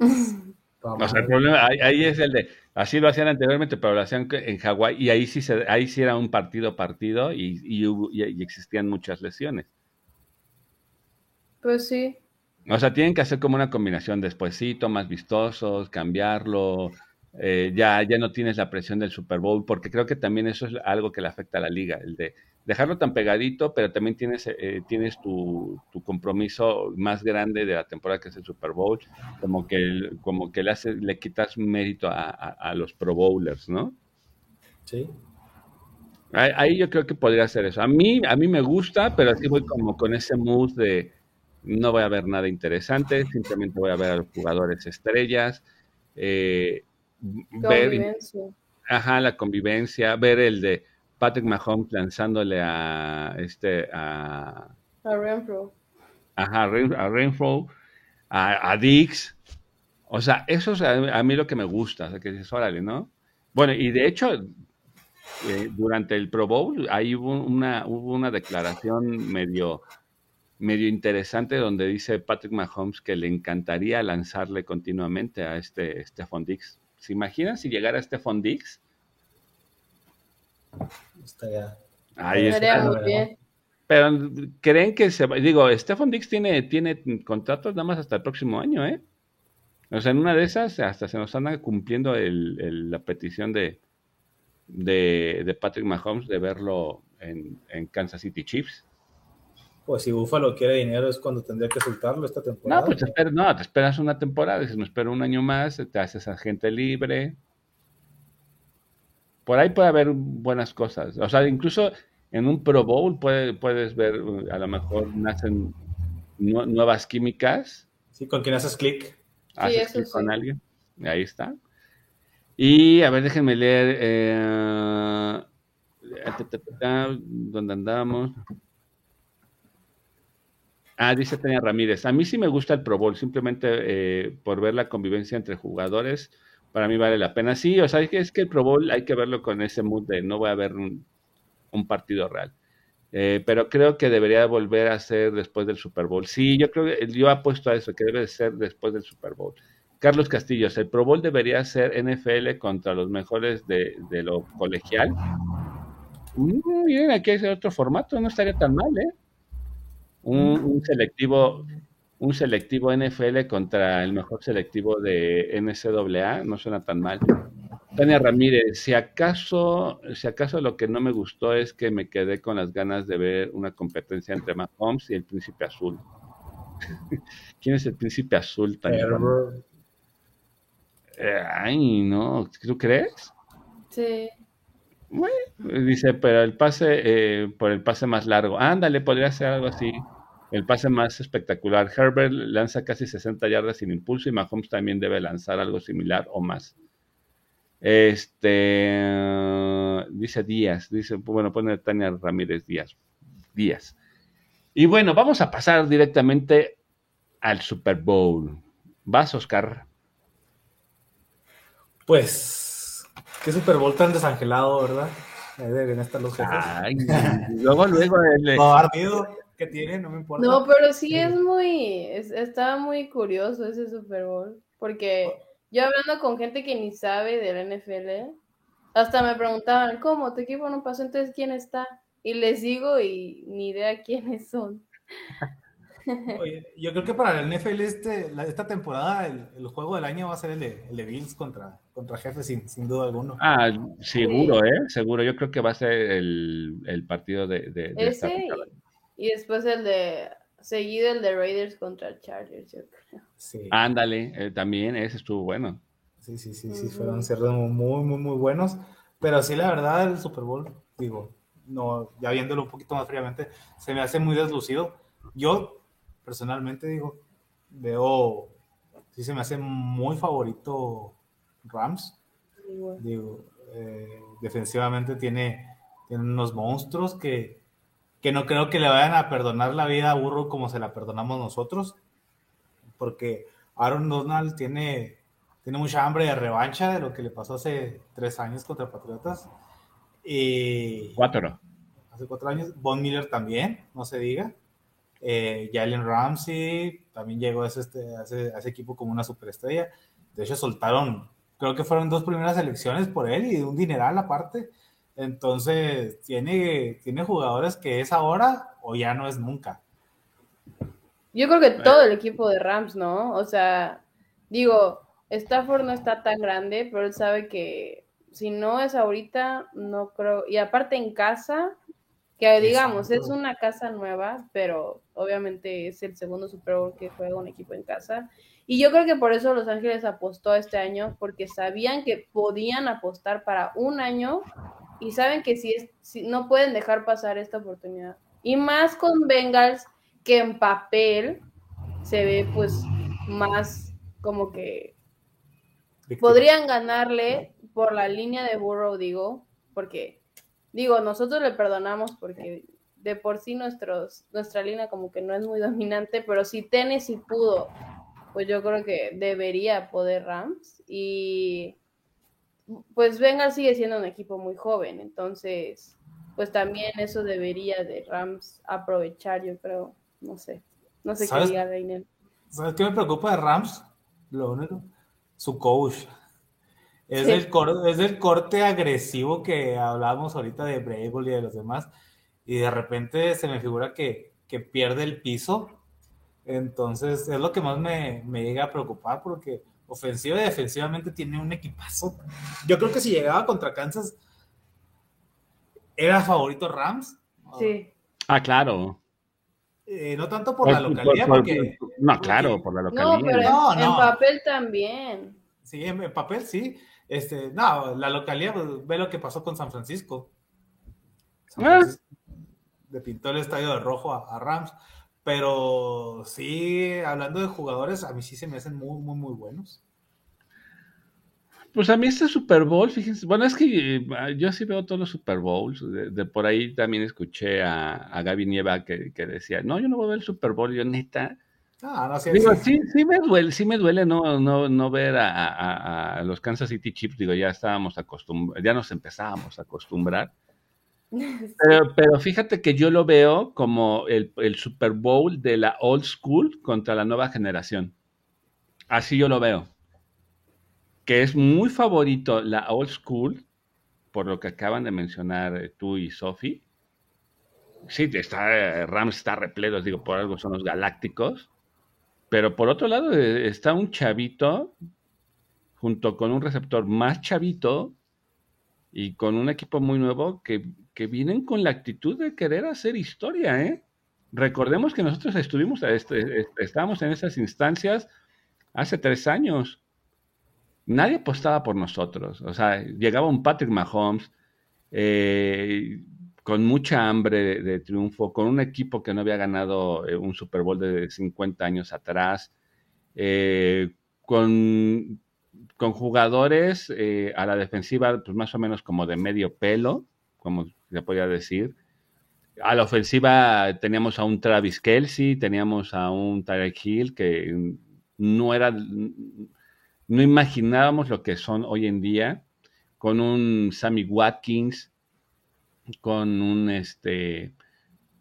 o sea, el problema ahí, es el de, así lo hacían anteriormente, pero lo hacían en Hawái y ahí sí, se, ahí sí era un partido partido y, y, existían muchas lesiones. Pues sí. O sea, tienen que hacer como una combinación después, sí, más vistosos, cambiarlo, eh, ya, ya no tienes la presión del Super Bowl, porque creo que también eso es algo que le afecta a la liga, el de dejarlo tan pegadito, pero también tienes, eh, tienes tu, compromiso más grande de la temporada que es el Super Bowl, como que, como que le, hace, le quitas mérito a, los Pro Bowlers, ¿no? Sí. Ahí, yo creo que podría ser eso. A mí, a mí me gusta, pero así voy como con ese mood de no voy a ver nada interesante, simplemente voy a ver a los jugadores estrellas. Eh, ver, ajá, la convivencia, ver el de Patrick Mahomes lanzándole a este a, a Renfro. Ajá, a Renfro, a, Dix. O sea, eso es a, mí lo que me gusta, o sea, que dices, órale, ¿no? Bueno, y de hecho, eh, durante el Pro Bowl, ahí hubo una, hubo una declaración medio, medio interesante donde dice Patrick Mahomes que le encantaría lanzarle continuamente a este Stephon Dix. ¿Se imaginan si llegara Stephon Dix? Estaría. Ahí está. Pero creen que se va. Digo, Stephon Dix tiene, tiene contratos nada más hasta el próximo año, ¿eh? O sea, en una de esas hasta se nos anda cumpliendo la petición de, de, Patrick Mahomes de verlo en, en Kansas City Chiefs. Pues si Buffalo quiere dinero es cuando tendría que soltarlo esta temporada. No, pues te esperas, no, te esperas una temporada, dices, me espero un año más, te haces agente libre. Por ahí puede haber buenas cosas. O sea, incluso en un Pro Bowl puedes ver, a lo mejor nacen nuevas químicas. Sí, con quien haces clic. Haces clic con alguien. Ahí está. Y a ver, déjenme leer. Eh, ¿Dónde andamos? Ah, dice Tania Ramírez. A mí sí me gusta el Pro Bowl, simplemente eh, por ver la convivencia entre jugadores, para mí vale la pena. Sí, o sea, es que el Pro Bowl hay que verlo con ese mood de no voy a ver un, partido real. Eh, pero creo que debería volver a ser después del Super Bowl. Sí, yo creo que yo apuesto a eso, que debe ser después del Super Bowl. Carlos Castillos, el Pro Bowl debería ser NFL contra los mejores de, lo colegial. Mm, miren, aquí hay otro formato, no estaría tan mal, ¿eh? Un, selectivo un selectivo NFL contra el mejor selectivo de NCAA no suena tan mal. Tania Ramírez, si acaso, si acaso lo que no me gustó es que me quedé con las ganas de ver una competencia entre Mahomes y el Príncipe Azul. ¿Quién es el Príncipe Azul, Tania? Eh, ay, no, ¿tú crees? Sí. dice, pero el pase, eh, por el pase más largo. Ándale, podría ser algo así el pase más espectacular. Herbert lanza casi 60 yardas sin impulso y Mahomes también debe lanzar algo similar o más. Este dice Díaz, dice, bueno, pone Tania Ramírez Díaz. Díaz. Y bueno, vamos a pasar directamente al Super Bowl. ¿Vas, Oscar? Pues, qué Super Bowl tan desangelado, ¿verdad? Ahí deben estar los jefes. Ay, luego, luego. El, que tiene, no me importa. No, pero sí es muy, está muy curioso ese Super Bowl, porque yo hablando con gente que ni sabe del NFL, hasta me preguntaban, ¿cómo? ¿Tu equipo no pasó? Entonces, ¿quién está? y les sigo y ni idea quiénes son. Oye, yo creo que para el NFL este, esta temporada el, juego del año va a ser el de, el de Bills contra, contra Jefes, sin, sin, duda alguna. Ah, seguro, ¿eh? Seguro. Yo creo que va a ser el, el partido de, de, Ese y, después el de seguido el de Raiders contra Chargers, yo creo. Sí. Ándale, eh, también ese estuvo bueno. Sí, sí, sí, sí, fueron cerdos muy, muy, muy buenos. Pero sí, la verdad, el Super Bowl, digo, no, ya viéndolo un poquito más fríamente, se me hace muy deslucido. Yo personalmente digo, veo, sí se me hace muy favorito Rams. Digo, eh, defensivamente tiene, tiene unos monstruos que, que no creo que le vayan a perdonar la vida a Burro como se la perdonamos nosotros, porque Aaron Donald tiene, tiene mucha hambre de revancha de lo que le pasó hace tres años contra Patriotas. Y cuatro. Hace cuatro años. Von Miller también, no se diga. Eh, Jalen Ramsey también llegó a ese, este, a ese, equipo como una superestrella. De hecho, soltaron, creo que fueron dos primeras elecciones por él y un dineral aparte. Entonces, tiene, tiene jugadores que es ahora o ya no es nunca. Yo creo que todo el equipo de Rams, ¿no? O sea, digo, Stafford no está tan grande, pero él sabe que si no es ahorita, no creo. Y aparte en casa, que digamos, es una casa nueva, pero obviamente es el segundo Super Bowl que juega un equipo en casa. Y yo creo que por eso Los Ángeles apostó este año, porque sabían que podían apostar para un año y saben que si, es, si no pueden dejar pasar esta oportunidad. Y más con Bengals, que en papel se ve pues más como que podrían ganarle por la línea de Burrow, digo, porque Digo, nosotros le perdonamos porque de por sí nuestros, nuestra línea como que no es muy dominante, pero si Tennessee pudo, pues yo creo que debería poder Rams. Y pues Bengal sigue siendo un equipo muy joven, entonces pues también eso debería de Rams aprovechar, yo creo, no sé, no sé qué diga Reiner. ¿Sabes qué me preocupa de Rams? Lo único, su coach. Es, el es el corte agresivo que hablábamos ahorita de Brable y de los demás. Y de repente se me figura que, que pierde el piso. Entonces es lo que más me, me llega a preocupar porque ofensiva y defensivamente tiene un equipazo. Yo creo que si llegaba contra Kansas, ¿era favorito Rams? Sí. Ah, claro. Eh, no tanto por la localidad, porque, No, claro, por la localidad. No, pero en, en papel también. Sí, en papel sí. Este, no, la localidad, pues, ve lo que pasó con San Francisco. Ah. Le pintó el estadio de rojo a, Rams. Pero sí, hablando de jugadores, a mí sí se me hacen muy, muy, muy buenos. Pues a mí este Super Bowl, fíjense, bueno, es que eh, yo sí veo todos los Super Bowls, de, por ahí también escuché a, a Gaby Nieva que, que, decía, no, yo no voy a ver el Super Bowl, yo neta, Ah, sí, sí, me duele, sí me duele no, no, no ver a, los Kansas City Chiefs, digo, ya estábamos acostumbrados, ya nos empezábamos a acostumbrar. Pero, fíjate que yo lo veo como el, Super Bowl de la old school contra la nueva generación. Así yo lo veo. Que es muy favorito la old school, por lo que acaban de mencionar eh, tú y Sophie. Sí, está, eh, Rams está repleto, digo, por algo son los galácticos. Pero por otro lado eh, está un chavito junto con un receptor más chavito y con un equipo muy nuevo que, vienen con la actitud de querer hacer historia, ¿eh? Recordemos que nosotros estuvimos, este, estábamos en esas instancias hace tres años. Nadie apostaba por nosotros. O sea, llegaba un Patrick Mahomes, eh, con mucha hambre de, triunfo, con un equipo que no había ganado eh, un Super Bowl de 50 años atrás, eh, con, con, jugadores eh, a la defensiva, pues más o menos como de medio pelo, como se podría decir. A la ofensiva teníamos a un Travis Kelsey, teníamos a un Tarek Hill que no era, no imaginábamos lo que son hoy en día, con un Sammy Watkins, con un este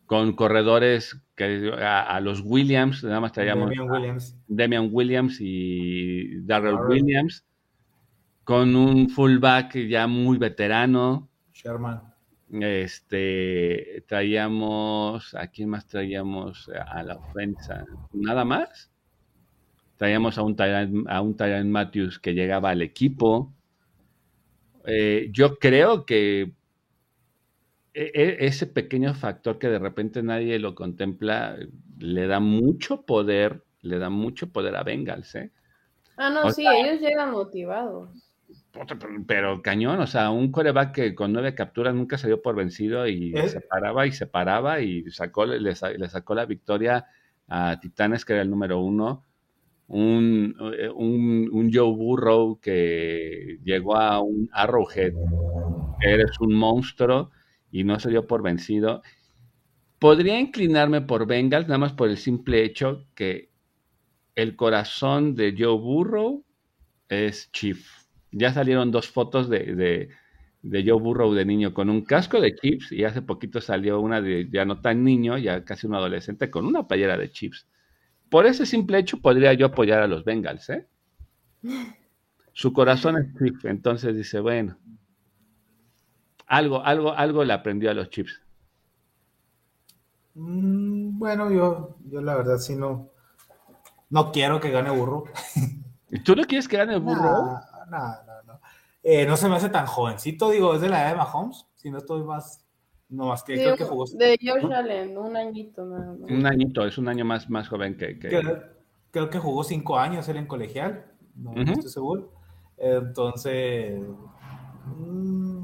con corredores que a, los Williams, nada más traíamos Damian Williams, Damian Williams y Darrell Williams, con un fullback ya muy veterano. Sherman. Este, traíamos, ¿a quién más traíamos a la ofensa? Nada más. Traíamos a un Tyrant, a un Matthews que llegaba al equipo. Eh, yo creo que e, e, ese pequeño factor que de repente nadie lo contempla le da mucho poder, le da mucho poder a Bengals, ¿eh? Ah, no, sí, ellos llegan motivados. Pero cañón, o sea, un coreback que con nueve capturas nunca se dio por vencido y se paraba y se paraba y sacó, le, sacó la victoria a Titanes, que era el número uno. Un, un, un, Joe Burrow que llegó a un Arrowhead, eres un monstruo y no se dio por vencido. Podría inclinarme por Bengals, nada más por el simple hecho que el corazón de Joe Burrow es Chief. Ya salieron dos fotos de, Joe Burrow de niño con un casco de Chiefs y hace poquito salió una de ya no tan niño, ya casi un adolescente con una playera de Chiefs. Por ese simple hecho podría yo apoyar a los Bengals, ¿eh? Su corazón es Chief, entonces dice, bueno, algo, algo, algo le aprendió a los chips. Mm, bueno, yo, yo la verdad sí no, no quiero que gane burro. ¿Tú no quieres que gane burro? No, no, no. Eh, no se me hace tan jovencito, digo, es de la edad de Mahomes, si no estoy más, no más que creo que jugó. De George Allen, un añito nada más. Un añito, es un año más, más joven que. Creo, que jugó cinco años él en colegial, no, estoy seguro. Entonces, mm,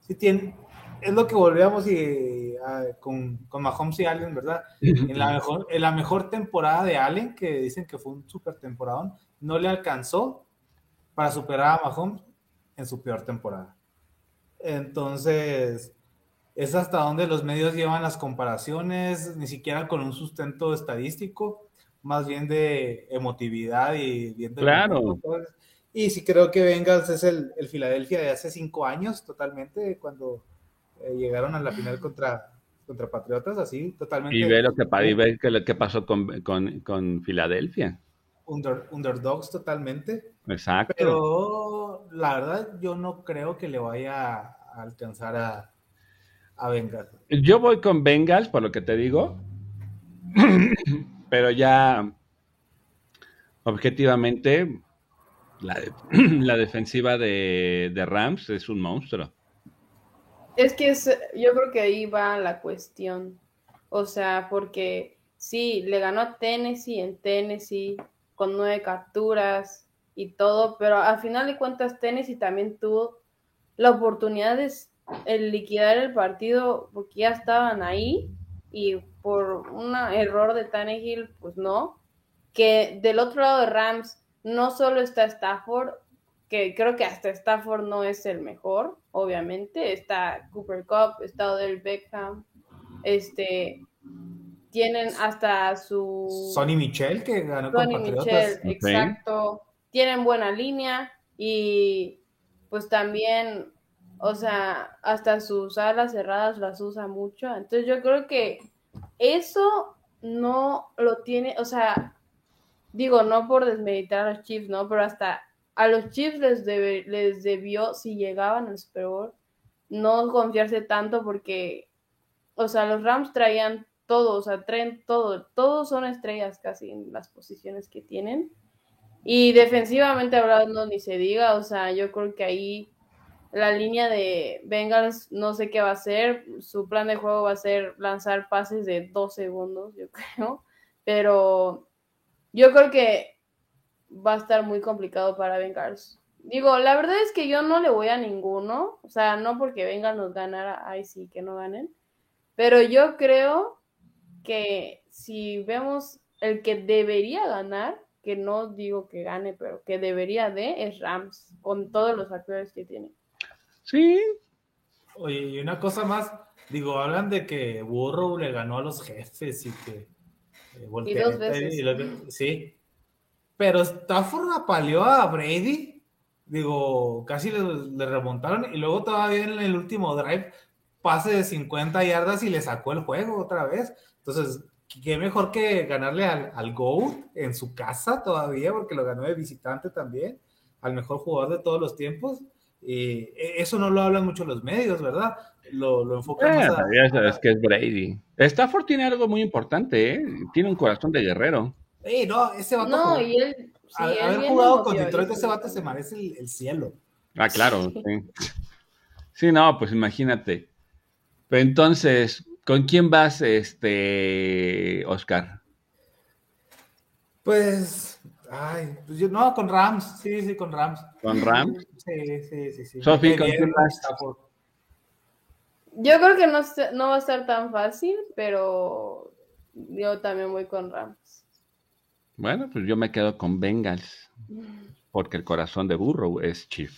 sí tiene, es lo que volvíamos y, con, con Mahomes y Allen, ¿verdad? En la, mejor, en la mejor temporada de Allen, que dicen que fue un super temporadón, no le alcanzó para superar a Mahomes en su peor temporada. Entonces, es hasta donde los medios llevan las comparaciones, ni siquiera con un sustento estadístico, más bien de emotividad y viendo claro. Y sí creo que Bengals es el, el Filadelfia de hace cinco años, totalmente, cuando eh, llegaron a la final contra, contra Patriotas, así, totalmente. Y ve lo que, y ve lo que pasó con, con, con Filadelfia. Underdogs totalmente. Exacto. Pero la verdad, yo no creo que le vaya a alcanzar a, a Bengals. Yo voy con Bengals, por lo que te digo. pero ya objetivamente la, defensiva de, Rams es un monstruo. Es que yo creo que ahí va la cuestión. O sea, porque sí, le ganó a Tennessee en Tennessee con nueve capturas y todo, pero al final de cuentas Tennessee también tuvo la oportunidad de liquidar el partido porque ya estaban ahí y por un error de Tannehill, pues no. Que del otro lado de Rams no solo está Stafford, que creo que hasta Stafford no es el mejor, obviamente, está Cooper Cup, está Odell Beckham, este, tienen hasta su... Sonny Michel, que ganó Sonny Michel, exacto, tienen buena línea y pues también, o sea, hasta sus alas cerradas las usa mucho, entonces yo creo que eso no lo tiene, o sea, digo, no por desmeditar a los Chiefs, ¿no? Pero hasta a los Chiefs les, les debió, si llegaban al Super Bowl, no confiarse tanto porque, o sea, los Rams traían todo, o sea, traen todo, todos son estrellas casi en las posiciones que tienen. Y defensivamente hablando, ni se diga, o sea, yo creo que ahí la línea de Bengals no sé qué va a hacer, su plan de juego va a ser lanzar pases de dos segundos, yo creo, pero yo creo que va a estar muy complicado para Bengals. Digo, la verdad es que yo no le voy a ninguno, o sea, no porque vengan nos ganara, ay sí, que no ganen, pero yo creo que si vemos el que debería ganar, que no digo que gane, pero que debería de, es Rams, con todos los actores que tiene. Sí. Oye, y una cosa más, digo, hablan de que Burrow le ganó a los jefes y que eh, y dos veces. sí. Pero Stafford apaleó a Brady. Digo, casi le, remontaron. Y luego todavía en el último drive, pase de 50 yardas y le sacó el juego otra vez. Entonces, qué mejor que ganarle al, al GOAT en su casa todavía, porque lo ganó de visitante también, al mejor jugador de todos los tiempos. Y eso no lo hablan mucho los medios, ¿verdad? Lo, lo enfocan más a, ya es que es Brady. Stafford tiene algo muy importante, ¿eh? Tiene un corazón de guerrero. Ey, no, ese vato. No, y él. Sí, haber jugado con Detroit, ese vato se merece el, el cielo. Ah, claro. Sí. sí. no, pues imagínate. Pero entonces, ¿con quién vas, este, Oscar? Pues, ay, pues yo, no, con Rams, sí, sí, con Rams. ¿Con Rams? Sí, sí, sí. sí. Sofi, ¿con quién vas? Yo creo que no, no va a estar tan fácil, pero yo también voy con Rams. Bueno, pues yo me quedo con Bengals, porque el corazón de burro es Chief.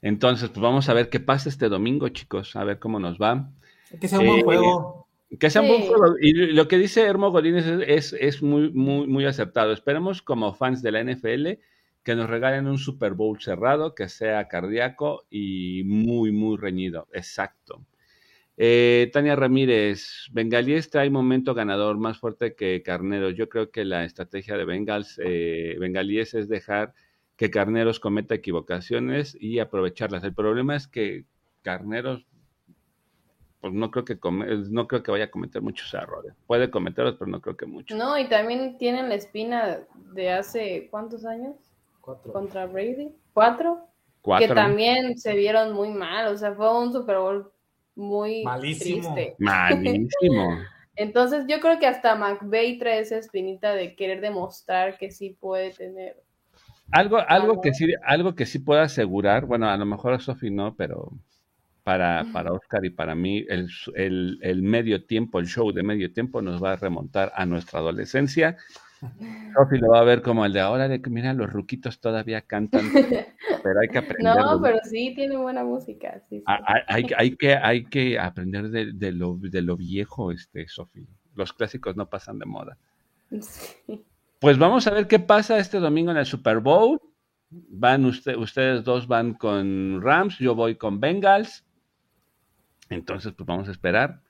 Entonces, pues vamos a ver qué pasa este domingo, chicos, a ver cómo nos va. Que sea un buen eh, juego. Que sea un buen juego. Y lo que dice Hermo Godínez es, es, muy, muy, muy acertado. Esperemos como fans de la NFL que nos regalen un Super Bowl cerrado, que sea cardíaco y muy, muy reñido. Exacto. Eh, Tania Ramírez, Bengalíes trae momento ganador más fuerte que Carneros. Yo creo que la estrategia de Bengals, eh, Bengalíes es dejar que Carneros cometa equivocaciones y aprovecharlas. El problema es que Carneros, pues no creo que no creo que vaya a cometer muchos errores. Puede cometerlos, pero no creo que muchos. No, y también tienen la espina de hace ¿cuántos años? Cuatro. Contra Brady. ¿Cuatro? Cuatro. Que también se vieron muy mal. O sea, fue un Super Bowl muy Malísimo. triste. Malísimo. Entonces yo creo que hasta McVeigh trae esa espinita de querer demostrar que sí puede tener. Algo, algo que sí, algo que sí puedo asegurar, bueno, a lo mejor a Sofi no, pero para, para Oscar y para mí, el, el, el medio tiempo, el show de medio tiempo nos va a remontar a nuestra adolescencia Sofi lo va a ver como el de ahora, de que mira, los ruquitos todavía cantan, pero hay que aprender. No, pero sí tiene buena música. Ah, hay, hay, que, hay que aprender de, lo, de lo viejo, este, Sofi. Los clásicos no pasan de moda. Pues vamos a ver qué pasa este domingo en el Super Bowl. Van usted, ustedes dos van con Rams, yo voy con Bengals. Entonces, pues vamos a esperar.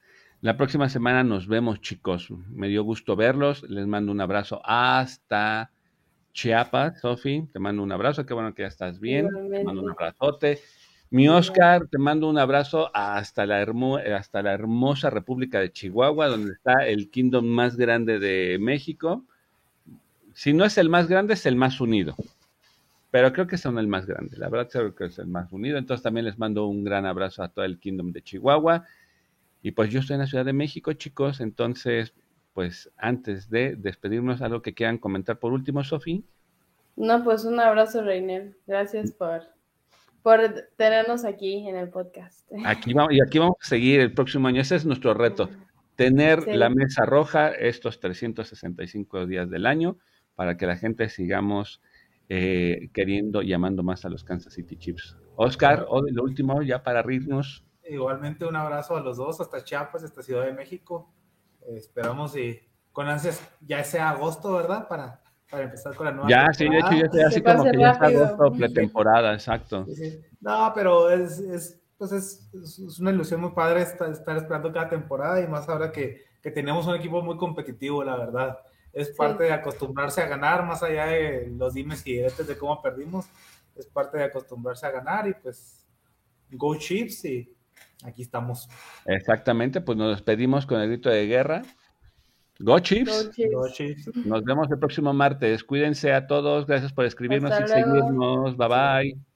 La próxima semana nos vemos, chicos. Me dio gusto verlos. Les mando un abrazo hasta Chiapas, Sofi. Te mando un abrazo. Qué bueno que ya estás bien. Te mando un abrazote. Mi Oscar, te mando un abrazo hasta la, hasta la hermosa República de Chihuahua, donde está el kingdom más grande de México. Si no es el más grande, es el más unido. Pero creo que son el más grande. La verdad creo que es el más unido. Entonces también les mando un gran abrazo a todo el kingdom de Chihuahua. Y pues yo estoy en la Ciudad de México, chicos, entonces, pues antes de despedirnos, algo que quieran comentar por último, Sofi. No, pues un abrazo, Reiner. Gracias por, por tenernos aquí en el podcast. Aquí vamos, y aquí vamos a seguir el próximo año. Ese es nuestro reto, tener la mesa roja estos 365 días del año para que la gente sigamos eh, queriendo y amando más a los Kansas City Chiefs. Oscar, o lo último, ya para rirnos. Igualmente un abrazo a los dos, hasta Chiapas, hasta Ciudad de México. Eh, esperamos y con ansias ya sea agosto, ¿verdad? Para, para empezar con la nueva. Ya, sí, de hecho ya sea así como que ya está agosto, pretemporada, exacto. No, pero es, es, pues es, es, una ilusión muy padre estar, estar, esperando cada temporada y más ahora que, que tenemos un equipo muy competitivo, la verdad. Es parte de acostumbrarse a ganar, más allá de los dimes y diretes de cómo perdimos. Es parte de acostumbrarse a ganar y pues go Chiefs y aquí estamos. Exactamente, pues nos despedimos con el grito de guerra. Go Chiefs. Go Chiefs. Nos vemos el próximo martes. Cuídense a todos. Gracias por escribirnos y seguirnos. Bye bye.